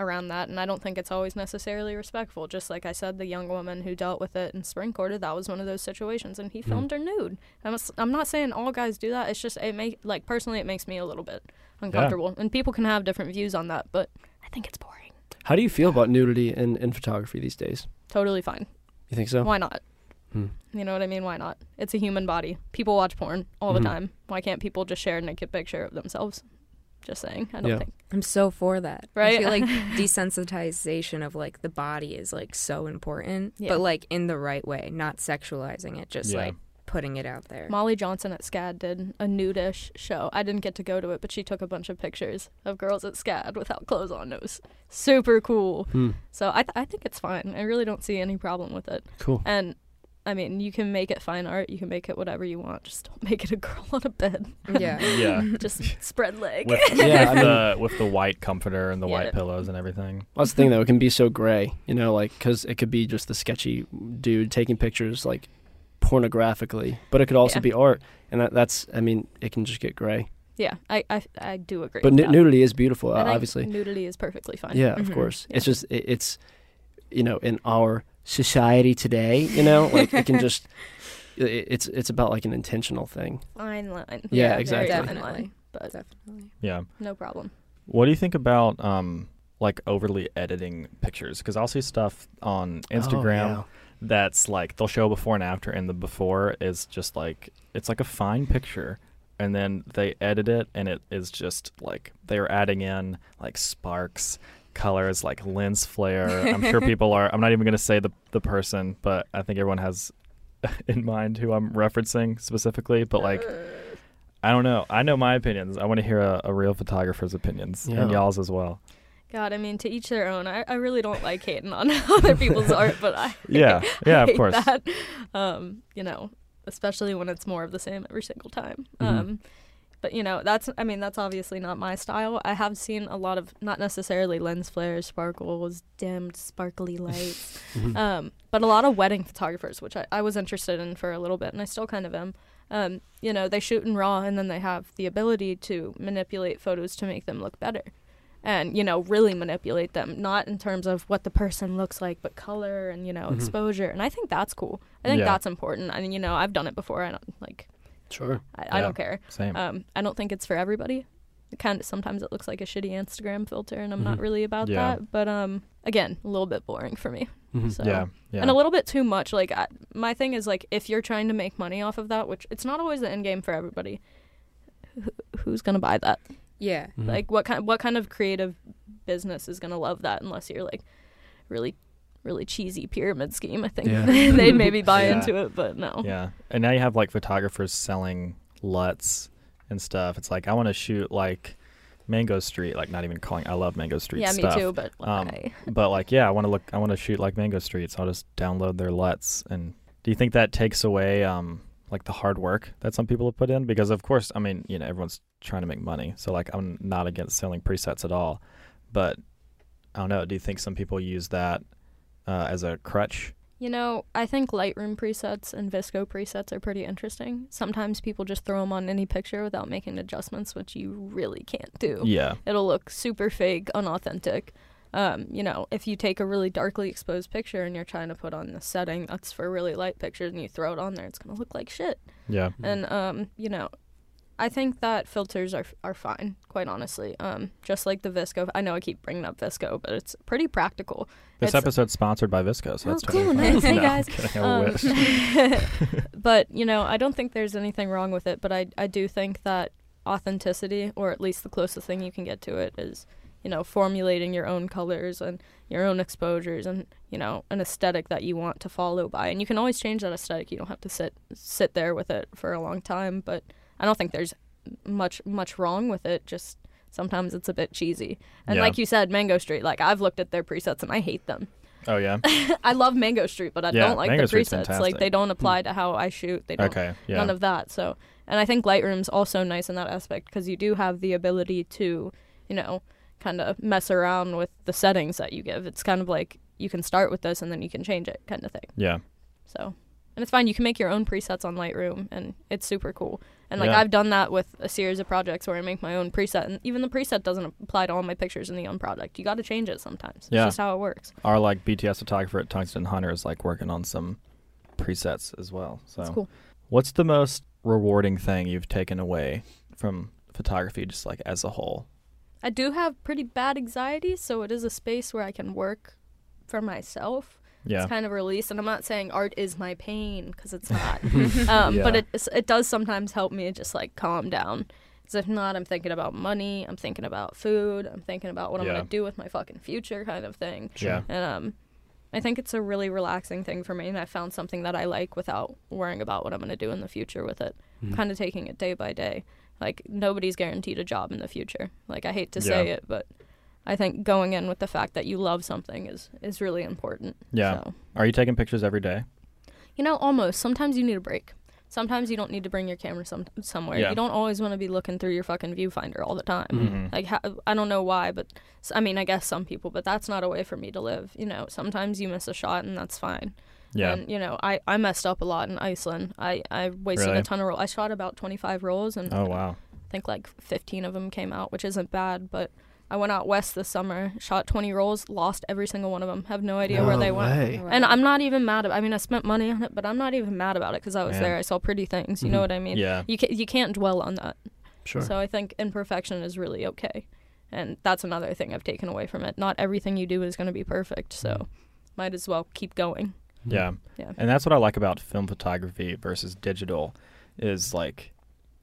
around that, and I don't think it's always necessarily respectful. Just like I said, the young woman who dealt with it in spring quarter, that was one of those situations, and he Hmm. filmed her nude. I'm, s- I'm not saying all guys do that. It's just it make like personally, it makes me a little bit uncomfortable, and people can have different views on that, but I think it's boring. How do you feel about nudity in, in photography these days? Totally fine. You think so? Why not? Hmm. You know what I mean? Why not? It's a human body. People watch porn all the time. Why can't people just share a naked picture of themselves? Just saying. I don't Yeah. think. I'm so for that. Right? I feel like desensitization of like the body is like so important, Yeah. but like in the right way, not sexualizing it, just Yeah. like putting it out there. Molly Johnson at SCAD did a nudish show. I didn't get to go to it, but she took a bunch of pictures of girls at SCAD without clothes on. It was super cool. Hmm. So I, th- I think it's fine. I really don't see any problem with it. Cool. And I mean, you can make it fine art. You can make it whatever you want. Just don't make it a girl on a bed. yeah. Yeah. Just spread leg. With, Yeah, I with the with the white comforter and the Yeah. white pillows and everything. That's the thing though; it can be so gray, you know, like because it could be just the sketchy dude taking pictures like pornographically, but it could also Yeah. be art, and that, that's, I mean, it can just get gray. yeah, I, I, I do agree. But with nu- nudity is beautiful, I think obviously. nudity is perfectly fine. Yeah, of Mhm. course. Yeah. It's just it, it's, you know, in our society today, you know, like it can just, i- it's it's about like an intentional thing. Fine line. Yeah, very exactly. fine Definitely. line, but Definitely. Yeah. no problem. What do you think about um like overly editing pictures? Because I'll see stuff on Instagram Oh, that's like they'll show before and after, and the before is just like it's like a fine picture, and then they edit it, and it is just like they're adding in like sparks, colors, like lens flare. I'm sure people are. I'm not even gonna say the the person, but I think everyone has in mind who I'm referencing specifically. But like. Uh. I don't know. I know my opinions. I want to hear a, a real photographer's opinions and y'all's as well. God, I mean, to each their own. I, I really don't like hating on other people's art, but I Yeah, yeah, of course. that. Um, you know, especially when it's more of the same every single time. Mhm. Um, but you know, that's I mean, that's obviously not my style. I have seen a lot of not necessarily lens flares, sparkles, dimmed, sparkly lights, Mhm. um, but a lot of wedding photographers, which I, I was interested in for a little bit, and I still kind of am. Um, you know, they shoot in raw, and then they have the ability to manipulate photos to make them look better, and you know, really manipulate them, not in terms of what the person looks like, but color and you know, Mhm. exposure. And I think that's cool. I think Yeah. that's important. I mean, you know, I've done it before. I don't like. Sure. I, I don't care. Same. Um, I don't think it's for everybody. It kind of sometimes it looks like a shitty Instagram filter, and I'm not Mhm. really about Yeah. that. But um, again, a little bit boring for me. Mhm. So yeah, yeah. and a little bit too much. Like I, my thing is like if you're trying to make money off of that, which it's not always the end game for everybody. wh- Who's gonna buy that? Yeah. Mhm. Like what kind what kind of creative business is gonna love that unless you're like really really cheesy pyramid scheme. I think Yeah. they'd maybe buy Yeah. into it, but no. Yeah, and now you have like photographers selling LUTs and stuff. It's like I want to shoot like Mango Street, like not even calling. I love Mango Street Yeah, stuff. me too. But Um, why? But like, yeah, I want to look. I want to shoot like Mango Street, so I'll just download their LUTs. And do you think that takes away um like the hard work that some people have put in? Because of course, I mean, you know, everyone's trying to make money. So like, I'm not against selling presets at all, but I don't know. Do you think some people use that uh, as a crutch? You know, I think Lightroom presets and VSCO presets are pretty interesting. Sometimes people just throw them on any picture without making adjustments, which you really can't do. Yeah. It'll look super fake, unauthentic. Um, you know, if you take a really darkly exposed picture and you're trying to put on the setting that's for really light pictures and you throw it on there, it's gonna look like shit. Yeah. And um, you know, I think that filters are are fine, quite honestly. Um, just like the VSCO. I know I keep bringing up VSCO, but it's pretty practical. This It's- episode's sponsored by VSCO, so Oh, that's cool, totally nice. Hey, No, guys. Kidding, Um, but you know, I don't think there's anything wrong with it. But I I do think that authenticity, or at least the closest thing you can get to it, is you know formulating your own colors and your own exposures and you know an aesthetic that you want to follow by. And you can always change that aesthetic. You don't have to sit sit there with it for a long time. But I don't think there's much much wrong with it. Just sometimes it's a bit cheesy. And Yeah. like you said, Mango Street. Like I've looked at their presets and I hate them. Oh yeah. I love Mango Street, but I Yeah, don't like Mango the Street's presets. Like they don't apply hmm. to how I shoot. They don't Okay. Yeah. none of that. So, and I think Lightroom's also nice in that aspect because you do have the ability to, you know, kind of mess around with the settings that you give. It's kind of like you can start with this and then you can change it, kind of thing. yeah. So, and it's fine. You can make your own presets on Lightroom, and it's super cool. And like Yeah. I've done that with a series of projects where I make my own preset, and even the preset doesn't apply to all my pictures in the own product. You got to change it sometimes. It's Yeah. just how it works. Our like BTS photographer at Tungsten Hunter is like working on some presets as well. So It's cool. what's the most rewarding thing you've taken away from photography just like as a whole? I do have pretty bad anxiety, so it is a space where I can work for myself. Yeah. It's kind of a release, and I'm not saying art is my pain because it's not. um, But it it does sometimes help me just like calm down. Because if not, I'm thinking about money. I'm thinking about food. I'm thinking about what I'm gonna do with my fucking future, kind of thing. Yeah. And um, I think it's a really relaxing thing for me, and I found something that I like without worrying about what I'm gonna do in the future with it. Mhm. Kind of taking it day by day. Like nobody's guaranteed a job in the future. Like I hate to say Yeah. it, but I think going in with the fact that you love something is is really important. Yeah. So, Are you taking pictures every day? you know, almost. Sometimes you need a break. Sometimes you don't need to bring your camera some somewhere. Yeah. You don't always want to be looking through your fucking viewfinder all the time. Mhm. Like ha- I don't know why, but I mean, I guess some people, but that's not a way for me to live. You know, sometimes you miss a shot and that's fine. Yeah. And you know, I I messed up a lot in Iceland. I I wasted Really? a ton of rolls. I shot about 25 rolls and oh wow. I think like 15 of them came out, which isn't bad, but I went out west this summer, shot 20 rolls, lost every single one of them. Have no idea where No they went. And I'm not even mad. At, I mean, I spent money on it, but I'm not even mad about it because I was Man. there. I saw pretty things. You know Mhm. what I mean? Yeah. You can, you can't dwell on that. Sure. So I think imperfection is really okay, and that's another thing I've taken away from it. Not everything you do is going to be perfect, so Mhm. might as well keep going. Yeah. Yeah. And that's what I like about film photography versus digital is like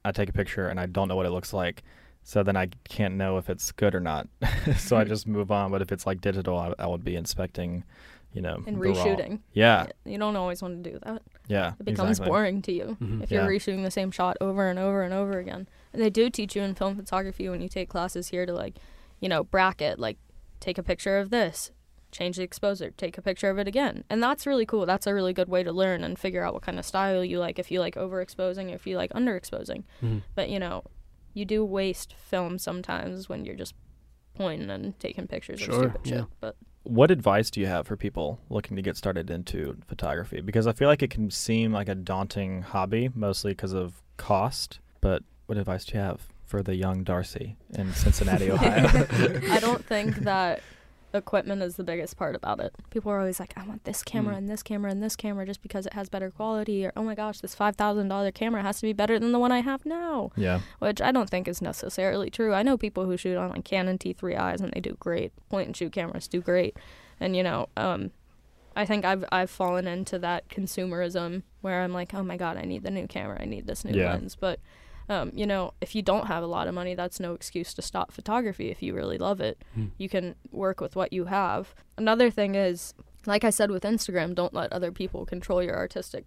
I take a picture and I don't know what it looks like. So then I can't know if it's good or not. so I just move on. But if it's like digital, I, I would be inspecting, you know, And the raw- reshooting. Yeah. You don't always want to do that. Yeah. It becomes exactly. boring to you Mhm. if you're Yeah. reshooting the same shot over and over and over again. And they do teach you in film photography when you take classes here to like, you know, bracket, like take a picture of this, change the exposure, take a picture of it again. And that's really cool. That's a really good way to learn and figure out what kind of style you like if you like overexposing, if you like underexposing. Mhm. But, you know, you do waste film sometimes when you're just pointing and taking pictures Sure, of stupid yeah. shit. But What advice do you have for people looking to get started into photography? Because I feel like it can seem like a daunting hobby, mostly because of cost. But what advice do you have for the young Darcy in Cincinnati, Ohio? I don't think that equipment is the biggest part about it. People are always like, I want this camera Mm. and this camera and this camera just because it has better quality, or oh my gosh, this five thousand dollar camera has to be better than the one I have now, yeah. which I don't think is necessarily true. I know people who shoot on like Canon T3Is and they do great. Point and shoot cameras do great, and you know, um, I think I've I've fallen into that consumerism where I'm like, oh my god, I need the new camera, I need this new Yeah. lens, but um, you know, if you don't have a lot of money, that's no excuse to stop photography if you really love it. Hmm. You can work with what you have. Another thing is, like I said with Instagram, don't let other people control your artistic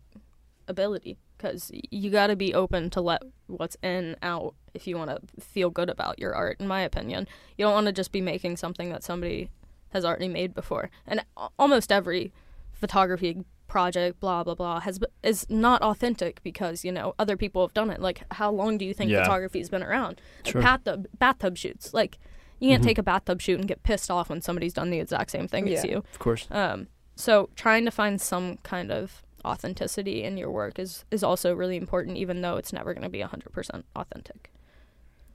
ability because you got to be open to let what's in out if you want to feel good about your art, in my opinion. You don't want to just be making something that somebody has already made before. And almost every photography project blah blah blah has is not authentic because you know other people have done it like how long do you think Yeah. photography's been around like Sure. bathtub bathtub shoots like you can't Mhm. take a bathtub shoot and get pissed off when somebody's done the exact same thing as you Of course. um so trying to find some kind of authenticity in your work is is also really important even though it's never going to be 100% authentic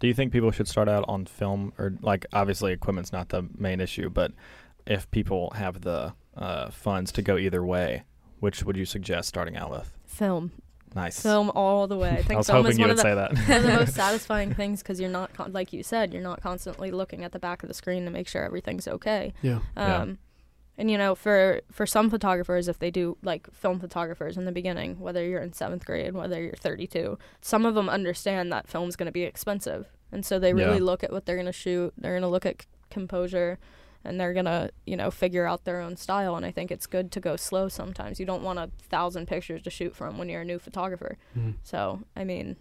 Do you think people should start out on film, or like obviously equipment's not the main issue, but if people have the uh, funds to go either way, which would you suggest starting out with? film Nice. film all the way i I think was film hoping is you one would the say that. one of the most satisfying things because you're not con- like you said you're not constantly looking at the back of the screen to make sure everything's okay Yeah. Yeah. um and you know for for some photographers if they do like film photographers in the beginning whether you're in seventh grade whether you're 32 some of them understand that film's going to be expensive and so they really Yeah. look at what they're going to shoot they're going to look at c- composure and they're going to you know figure out their own style and i think it's good to go slow sometimes you don't want a thousand pictures to shoot from when you're a new photographer Mhm. so i mean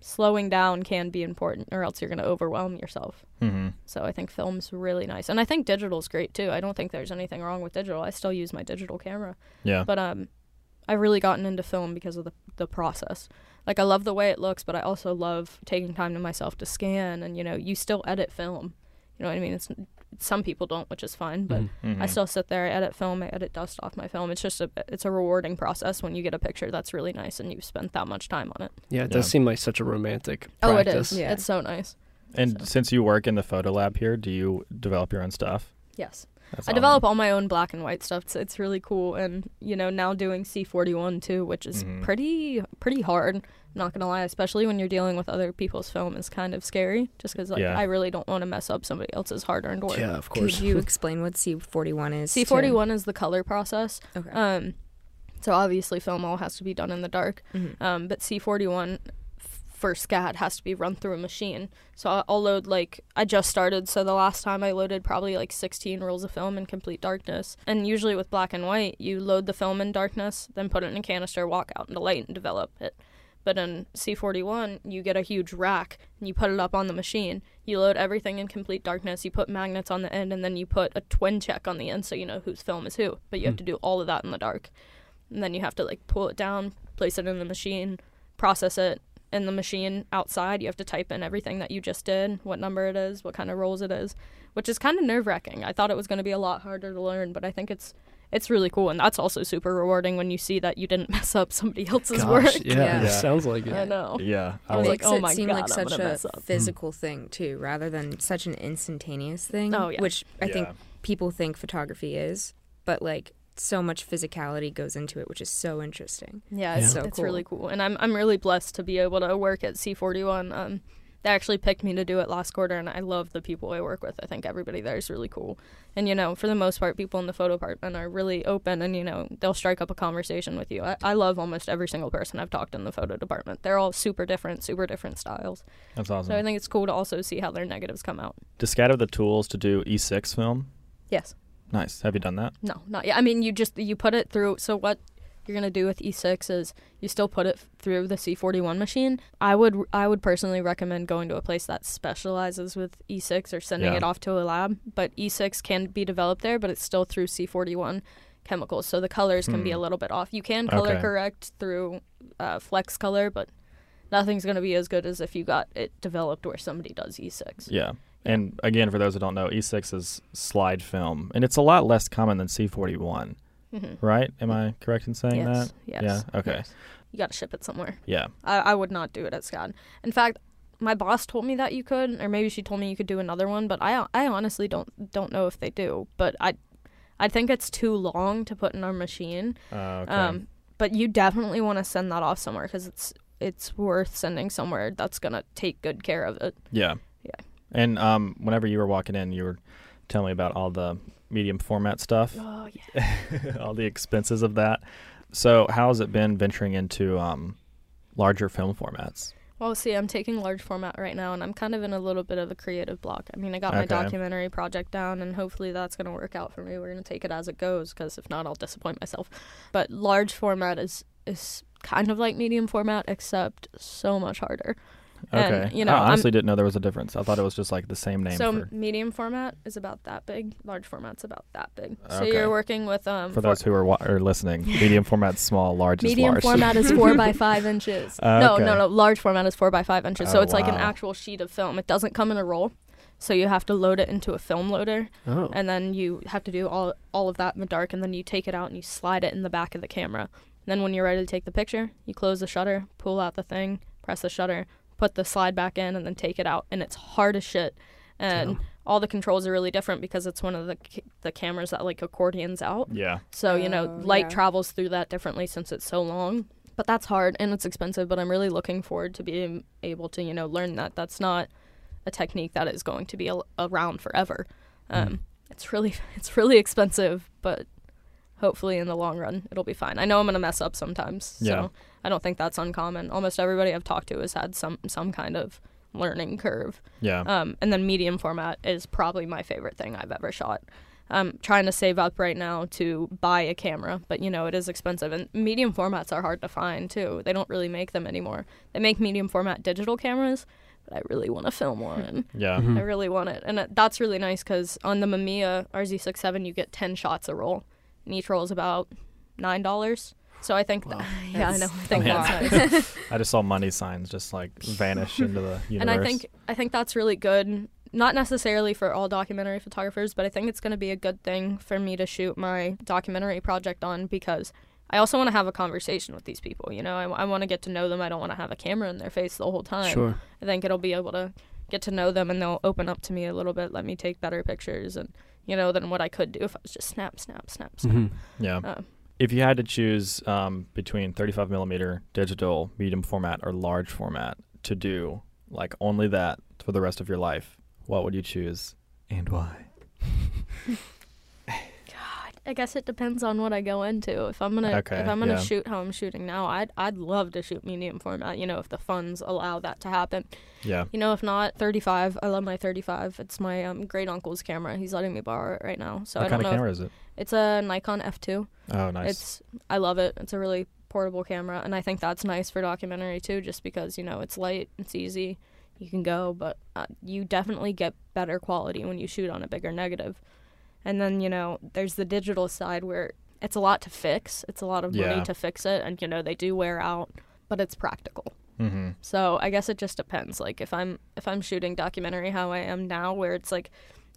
slowing down can be important or else you're going to overwhelm yourself hmm so I think film's really nice, and I think digital's great too. I don't think there's anything wrong with digital. I still use my digital camera, Yeah. but um, I've really gotten into film because of the the process. Like I love the way it looks, but I also love taking time to myself to scan, and you know, you still edit film. You know what I mean? It's some people don't, which is fine, but Mhm. Mhm. I still sit there, I edit film, I edit dust off my film. It's just a it's a rewarding process when you get a picture that's really nice and you've spent that much time on it. Yeah, it Yeah. does seem like such a romantic Oh, it is. Yeah. It's so nice. And So- since you work in the photo lab here, do you develop your own stuff? Yes. That's I awesome. develop all my own black and white stuff. It's, it's really cool, and you know now doing C41 too, which is Mhm. pretty pretty hard. Not gonna lie, especially when you're dealing with other people's film, is kind of scary. Just because like Yeah. I really don't want to mess up somebody else's hard-earned work. Yeah, of course. Could you explain what C41 is? C41 is the color process. Okay. Um, so obviously film all has to be done in the dark. Mhm. Um, but C41 f- for SCAD has to be run through a machine. So I- I'll load like I just started. So the last time I loaded probably like 16 rolls of film in complete darkness. And usually with black and white, you load the film in darkness, then put it in a canister, walk out into the light, and develop it. But in C41, you get a huge rack and you put it up on the machine. You load everything in complete darkness. You put magnets on the end, and then you put a twin check on the end so you know whose film is who. But you have Hmm. to do all of that in the dark. And then you have to like pull it down, place it in the machine, process it in the machine outside. You have to type in everything that you just did, what number it is, what kind of rolls it is, which is kind of nerve wracking. I thought it was going to be a lot harder to learn, but I think it's it's really cool, and that's also super rewarding when you see that you didn't mess up somebody else's Gosh, work. yeah, Yeah. it sounds like it I know. Yeah, I I was was like, makes oh it my seem God, like such a mess up. physical thing too, rather than such an instantaneous thing. Oh, yeah. Which I think people think photography is, but like so much physicality goes into it, which is so interesting. Yeah, it's, Yeah. So it's cool. really cool, and I'm I'm really blessed to be able to work at C41. Um, they actually picked me to do it last quarter, and I love the people I work with. I think everybody there is really cool, and you know, for the most part, people in the photo department are really open, and you know, they'll strike up a conversation with you. I, I love almost every single person I've talked to in the photo department. They're all super different, super different styles. That's awesome. So I think it's cool to also see how their negatives come out. Does SCAD have the tools to do E6 film? Yes. Nice. Have you done that? No, not yet. I mean, you just you put it through. So what you're gonna do with E6 is you still put it through the C41 machine. I would I would personally recommend going to a place that specializes with E6 or sending Yeah. it off to a lab. But E6 can be developed there, but it's still through C41 chemicals, so the colors can be Hmm. a little bit off. You can color Okay. correct through uh, Flex Color, but nothing's gonna be as good as if you got it developed where somebody does E E6. Yeah. And again, for those who don't know, E6 is slide film, and it's a lot less common than C41, Mm-hmm. right? Am I correct in saying yes. that? Yes. Yeah, okay. yes. You got to ship it somewhere. Yeah. I, I would not do it at SCAD. In fact, my boss told me that you could, or maybe she told me you could do another one, but I I honestly don't don't know if they do. But I I think it's too long to put in our machine. Uh, okay. Um, but you definitely want to send that off somewhere because it's it's worth sending somewhere that's gonna take good care of it. yeah. yeah. And um, whenever you were walking in, you were telling me about all the medium format stuff, Oh yeah. all the expenses of that. So, how has it been venturing into um, larger film formats? Well, see, I'm taking large format right now, and I'm kind of in a little bit of a creative block. I mean, I got my documentary project down, and hopefully that's going to work out for me. We're going to take it as it goes, because if not, I'll disappoint myself. But large format is is kind of like medium format, except so much harder. And, Okay. you know, I I'm- honestly didn't know there was a difference. I thought it was just like the same name so for, medium format is about that big. Large format's about that big. So Okay. you're working with um for those who are, wa- are listening. Medium format's small, large medium is large. format is four by five inches. No, Okay. no, no. Large format is four by five inches. so Oh, it's like an actual sheet of film. It doesn't come in a roll. So you have to load it into a film loader, Oh, and then you have to do all all of that in the dark, and then you take it out and you slide it in the back of the camera. And then when you're ready to take the picture, you close the shutter, pull out the thing, press the shutter, put the slide back in, and then take it out. And it's hard as shit. And Damn. all the controls are really different because it's one of the ca- the cameras that like accordions out. Yeah. So, you know, Oh, light yeah. travels through that differently since it's so long. But that's hard and it's expensive, but I'm really looking forward to being able to, you know, learn that. That's not a technique that is going to be a- around forever. Um, Mm. It's really it's really expensive, but hopefully in the long run it'll be fine. I know I'm going to mess up sometimes. Yeah. So I don't think that's uncommon. Almost everybody I've talked to has had some some kind of learning curve. Yeah. Um, and then medium format is probably my favorite thing I've ever shot. I'm trying to save up right now to buy a camera, but you know it is expensive, and medium formats are hard to find too. They don't really make them anymore. They make medium format digital cameras, but I really want to film one. yeah. Mhm. I really want it, and that's really nice because on the Mamiya RZ67 you get ten shots a roll, and each roll is about nine dollars. So I think, Wow. that, yeah, I know, I think Yeah. that's nice. I just saw money signs just like vanish into the universe. And I think I think that's really good. Not necessarily for all documentary photographers, but I think it's going to be a good thing for me to shoot my documentary project on because I also want to have a conversation with these people. You know, I, want to get to know them. I don't want to have a camera in their face the whole time. sure. I think it'll be able to get to know them and they'll open up to me a little bit, let me take better pictures and you know than what I could do if I was just snap, snap, snap, snap. hmm yeah. Uh, If you had to choose um, between 35 millimeter digital, medium format, or large format to do like only that for the rest of your life, what would you choose and why? I guess it depends on what I go into. If I'm gonna Okay, if I'm gonna yeah. shoot how I'm shooting now, I'd I'd love to shoot medium format. You know, if the funds allow that to happen. Yeah. You know, if not, 35. I love my 35. It's my um, great uncle's camera. He's letting me borrow it right now. So what I don't know. What kind of if- camera is it? it's a Nikon F2. Oh, nice. It's I love it. It's a really portable camera, and I think that's nice for documentary too, just because you know it's light, it's easy, you can go, but uh, you definitely get better quality when you shoot on a bigger negative. And then you know there's the digital side where it's a lot to fix. It's a lot of Yeah. money to fix it, and you know they do wear out, but it's practical. mm-hmm. So I guess it just depends. Like if I'm if I'm shooting documentary how I am now, where it's like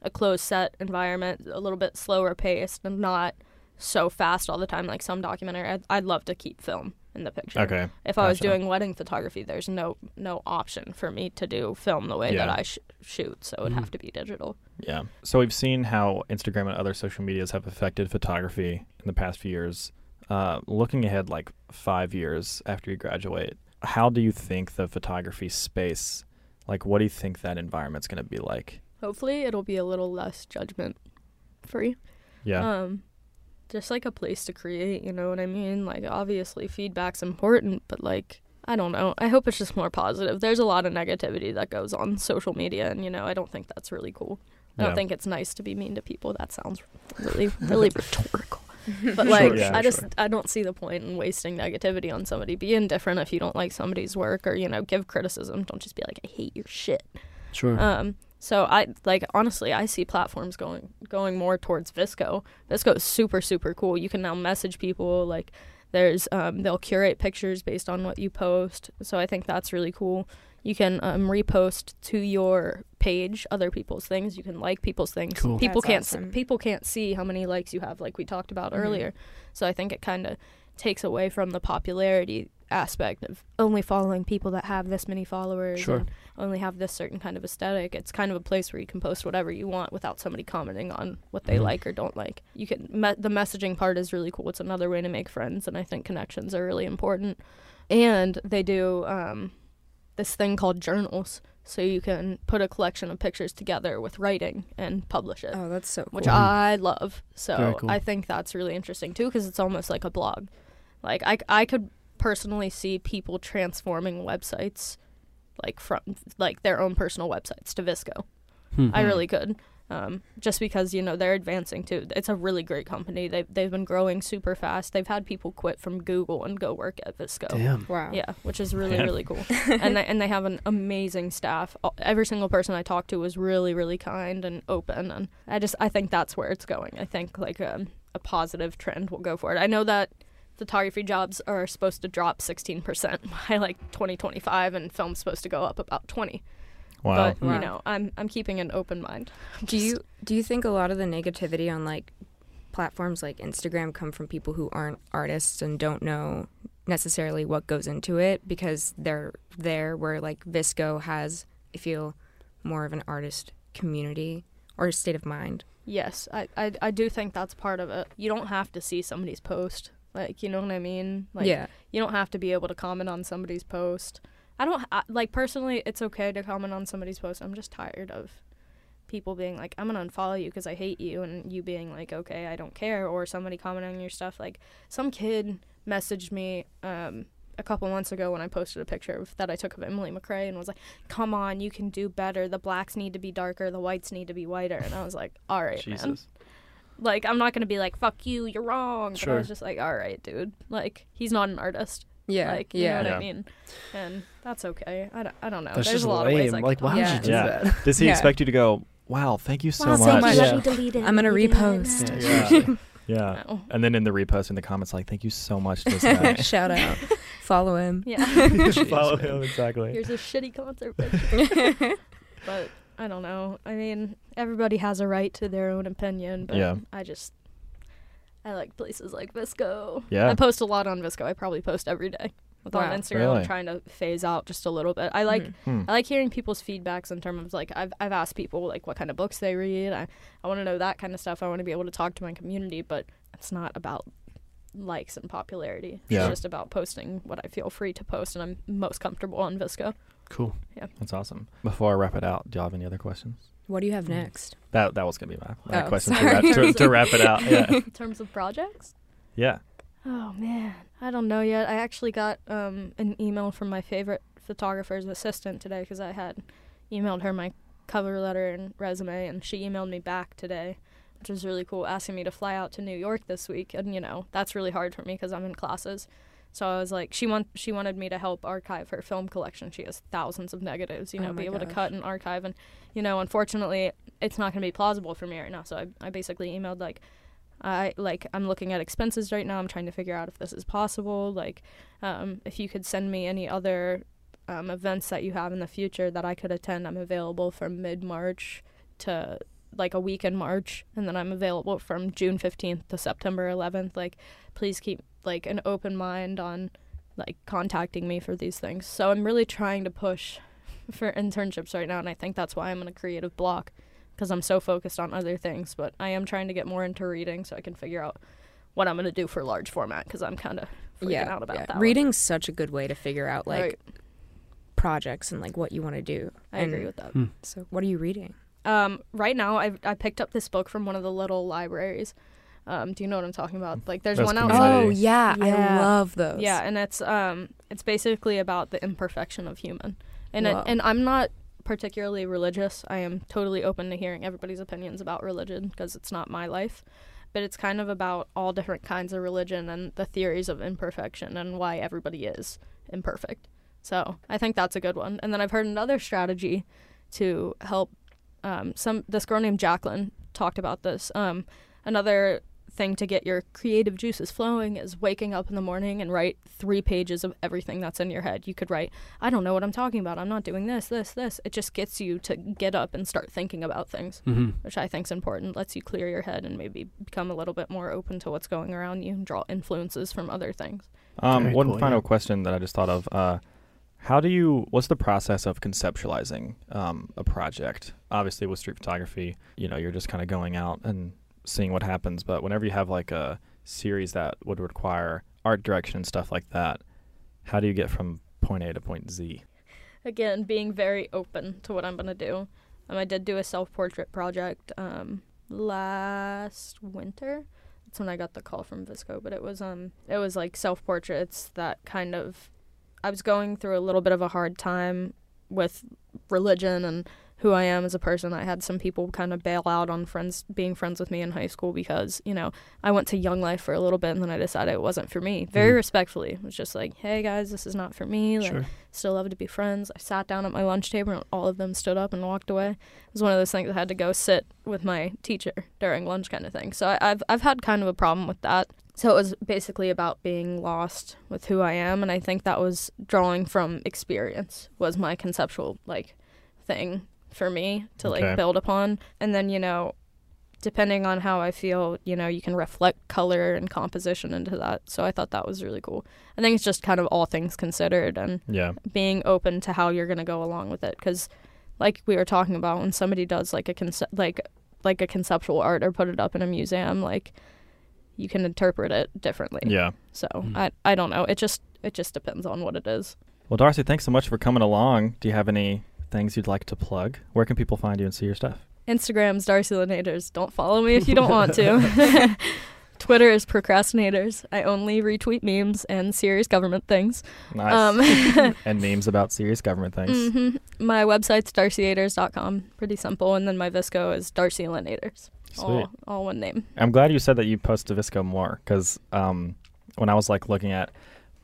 a closed set environment, a little bit slower paced, and not so fast all the time. Like some documentary, I'd, I'd love to keep film in the picture. Okay. If I was doing wedding photography, there's no no option for me to do film the way that I sh- shoot, so it would Mhm. have to be digital. Yeah. So we've seen how Instagram and other social medias have affected photography in the past few years. Uh, looking ahead, like five years after you graduate, how do you think the photography space, like, what do you think that environment's going to be like? Hopefully, it'll be a little less judgment free. Yeah. Um, just like a place to create, you know what I mean? Like, obviously, feedback's important, but like, I don't know. I hope it's just more positive. There's a lot of negativity that goes on social media, and you know, I don't think that's really cool. I Yeah. don't think it's nice to be mean to people. That sounds really, really rhetorical. But Sure, like, yeah, I just, sure. I don't see the point in wasting negativity on somebody. Be indifferent if you don't like somebody's work, or you know, give criticism. Don't just be like, I hate your shit. Sure. Um, so I like honestly, I see platforms going going more towards VSCO. VSCO is super super cool. You can now message people like there's um, they'll curate pictures based on what you post. So I think that's really cool. You can um, repost to your page other people's things. You can like people's things. Cool. People That's can't awesome. see, people can't see how many likes you have, like we talked about Mhm. earlier. So I think it kind of takes away from the popularity aspect of only following people that have this many followers. Sure. and only have this certain kind of aesthetic. It's kind of a place where you can post whatever you want without somebody commenting on what they Mhm. like or don't like. You can me- the messaging part is really cool. It's another way to make friends, and I think connections are really important. And they do um, this thing called journals, so you can put a collection of pictures together with writing and publish it, Oh, that's so cool. which I love. So cool. I think that's really interesting too, because it's almost like a blog. Like I, I could personally see people transforming websites like from like their own personal websites to VSCO. Hmm. I really could. Um, just because you know they're advancing too. It's a really great company. They've they've been growing super fast. They've had people quit from Google and go work at VSCO. Damn. wow. Yeah, which is really Man. really cool. and they, and they have an amazing staff. Every single person I talked to was really really kind and open. And I just I think that's where it's going. I think like um, a positive trend will go for it. I know that photography jobs are supposed to drop 16% by like 2025 and film's supposed to go up about 20 wow. but Wow. you know i'm i'm keeping an open mind Do you do you think a lot of the negativity on like platforms like Instagram come from people who aren't artists and don't know necessarily what goes into it because they're there where like VSCO has I feel more of an artist community or state of mind. Yes, I, I I do think that's part of it. You don't have to see somebody's post. Like, you know what I mean? Like yeah. you don't have to be able to comment on somebody's post. I don't I, like personally it's okay to comment on somebody's post. I'm just tired of people being like I'm going to unfollow you because I hate you and you being like okay, I don't care or somebody commenting on your stuff like some kid messaged me um a couple months ago when I posted a picture of, that I took of Emily McRae and was like, "Come on, you can do better. The blacks need to be darker. The whites need to be whiter." And I was like, "All right, man." Jesus. Like, I'm not gonna be like, "Fuck you, you're wrong." But I was just like, "All right, dude. Like, he's not an artist. Yeah. Like, you yeah. know what Yeah. I mean?" And that's okay. I don't, I don't know. That's There's just a lot lame. of ways I like, could why talk would you do that? Does he Yeah. expect you to go, wow, thank you so Wow, much? much. Yeah. I'm gonna repost. it. Yeah. Yeah. No. And then in the repost in the comments, like, thank you so much to this guy. Shout out. Follow him. Yeah. Follow him, exactly. Here's a shitty concert picture. but I don't know. I mean, everybody has a right to their own opinion, but Yeah. I just I like places like VSCO. Yeah. I post a lot on VSCO. I probably post every day. With Wow. on Instagram, Really? I'm trying to phase out just a little bit. I like Mhm. Hmm. I like hearing people's feedbacks in terms of like I've I've asked people like what kind of books they read. I I want to know that kind of stuff. I want to be able to talk to my community, but it's not about likes and popularity. It's Yeah. just about posting what I feel free to post, and I'm most comfortable on VSCO. Cool. Yeah. That's awesome. Before I wrap it out, do y'all have any other questions? What do you have next? That that was gonna be my, my Oh, question to wrap, to, to wrap it out. Yeah. in terms of projects. Yeah. Oh man, I don't know yet. I actually got um, an email from my favorite photographer's assistant today because I had emailed her my cover letter and resume, and she emailed me back today, which was really cool, asking me to fly out to New York this week. And you know that's really hard for me because I'm in classes. So I was like, she want she wanted me to help archive her film collection. She has thousands of negatives, you Oh know, my be able to cut and archive. And you know, unfortunately, it's not going to be plausible for me right now. So I I basically emailed like. I like I'm looking at expenses right now. I'm trying to figure out if this is possible. Like, um, if you could send me any other um, events that you have in the future that I could attend, I'm available from mid March to like a week in March, and then I'm available from June 15th to September 11th. Like, please keep like an open mind on like contacting me for these things. So I'm really trying to push for internships right now, and I think that's why I'm in a creative block because I'm so focused on other things. But I am trying to get more into reading so I can figure out what I'm going to do for large format because I'm kind of freaking yeah, out about yeah. that. one. Reading's such a good way to figure out like Right. projects and like what you want to do. I And agree with that. Hmm. So, what are you reading? Um, right now, I I picked up this book from one of the little libraries. Um, do you know what I'm talking about? Like, there's Those one out. community- Oh yeah, I love those. Yeah, and it's um, it's basically about the imperfection of human, and it, and I'm not particularly religious. I am totally open to hearing everybody's opinions about religion because it's not my life. But it's kind of about all different kinds of religion and the theories of imperfection and why everybody is imperfect. So I think that's a good one. And then I've heard another strategy to help um, some this girl named Jacqueline talked about this. Um, another thing to get your creative juices flowing is waking up in the morning and write three pages of everything that's in your head. You could write, I don't know what I'm talking about. I'm not doing this, this, this. It just gets you to get up and start thinking about things, hmm which I think is important. Lets you clear your head and maybe become a little bit more open to what's going around you and draw influences from other things. Um, one cool, final yeah. question that I just thought of. Uh, how do you? What's the process of conceptualizing um, a project? Obviously, with street photography, you know, you're just kind of going out and seeing what happens. But whenever you have like a series that would require art direction and stuff like that, how do you get from point A to point Z? again being very open to what i'm to do um, i did do a self-portrait project um, last winter that's when i got the call from VSCO but it was um it was like self-portraits that kind of i was going through a little bit of a hard time with religion and who I am as a person. I had some people kind of bail out on friends being friends with me in high school because, you know, I went to Young Life for a little bit and then I decided it wasn't for me. Very Mhm. respectfully. It was just like, hey guys, this is not for me. Like Sure. still love to be friends. I sat down at my lunch table and all of them stood up and walked away. It was one of those things I had to go sit with my teacher during lunch kind of thing. So I, I've I've had kind of a problem with that. So it was basically about being lost with who I am, and I think that was drawing from experience was my conceptual like thing for me to like Okay. build upon. And then you know, depending on how I feel, you know, you can reflect color and composition into that. So I thought that was really cool. I think it's just kind of all things considered and Yeah. being open to how you're going to go along with it because like we were talking about when somebody does like a concept like like a conceptual art or put it up in a museum like you can interpret it differently Yeah. so Mm. i i don't know it just it just depends on what it is Well, Darcy, thanks so much for coming along. Do you have any things you'd like to plug? Where can people find you and see your stuff? instagram's darcy linators don't follow me if you don't want to twitter is procrastinators i only retweet memes and serious government things Nice. um and memes about serious government things. hmm My website's darcyators.com. Pretty simple. And then my VSCO is Darcy Linators. Sweet. All, all one name. I'm glad you said that you post to VSCO more because um, when I was like looking at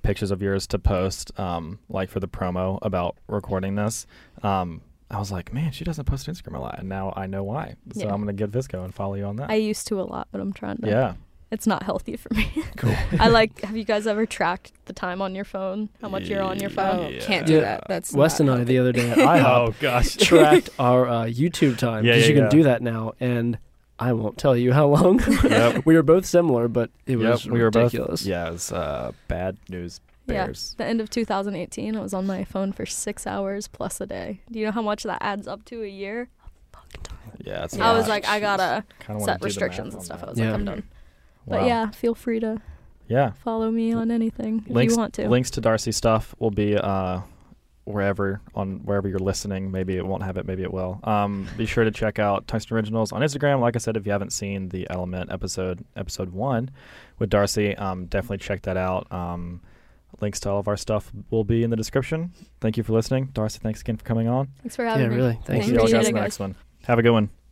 pictures of yours to post, um, like for the promo about recording this, um, I was like, man, she doesn't post Instagram a lot, and now I know why. So Yeah. I'm gonna get VSCO and follow you on that. I used to a lot, but I'm trying to. yeah, It's not healthy for me. cool. I like, have you guys ever tracked the time on your phone? How much you're on your phone? Yeah. can't do Yeah. that. That's Wes not and I the other day at IHOP oh gosh, tracked our uh, YouTube time because yeah, you can do that now, and I won't tell you how long. Yep. we were both similar, but it Yep, was we were both. ridiculous. Yeah, it was uh, bad news Yeah. The end of 2018, I was on my phone for six hours plus a day. Do you know how much that adds up to a year? Yeah, that's. I was like, I gotta Kinda set restrictions and on stuff. I was Yeah. like, I'm done. But yeah, feel free to yeah. follow me on anything if links, you want to. links to Darcy's stuff will be uh, wherever on wherever you're listening. Maybe it won't have it. Maybe it will. Um, be sure to check out Tungsten Originals on Instagram. Like I said, if you haven't seen the Element episode, episode one with Darcy, um, definitely check that out. Um, links to all of our stuff will be in the description. Thank you for listening, Darcy. Thanks again for coming on. Thanks for Yeah, having me. Yeah, really. Thank Thanks See you. for you all guys appreciate in the next one. Have a good one.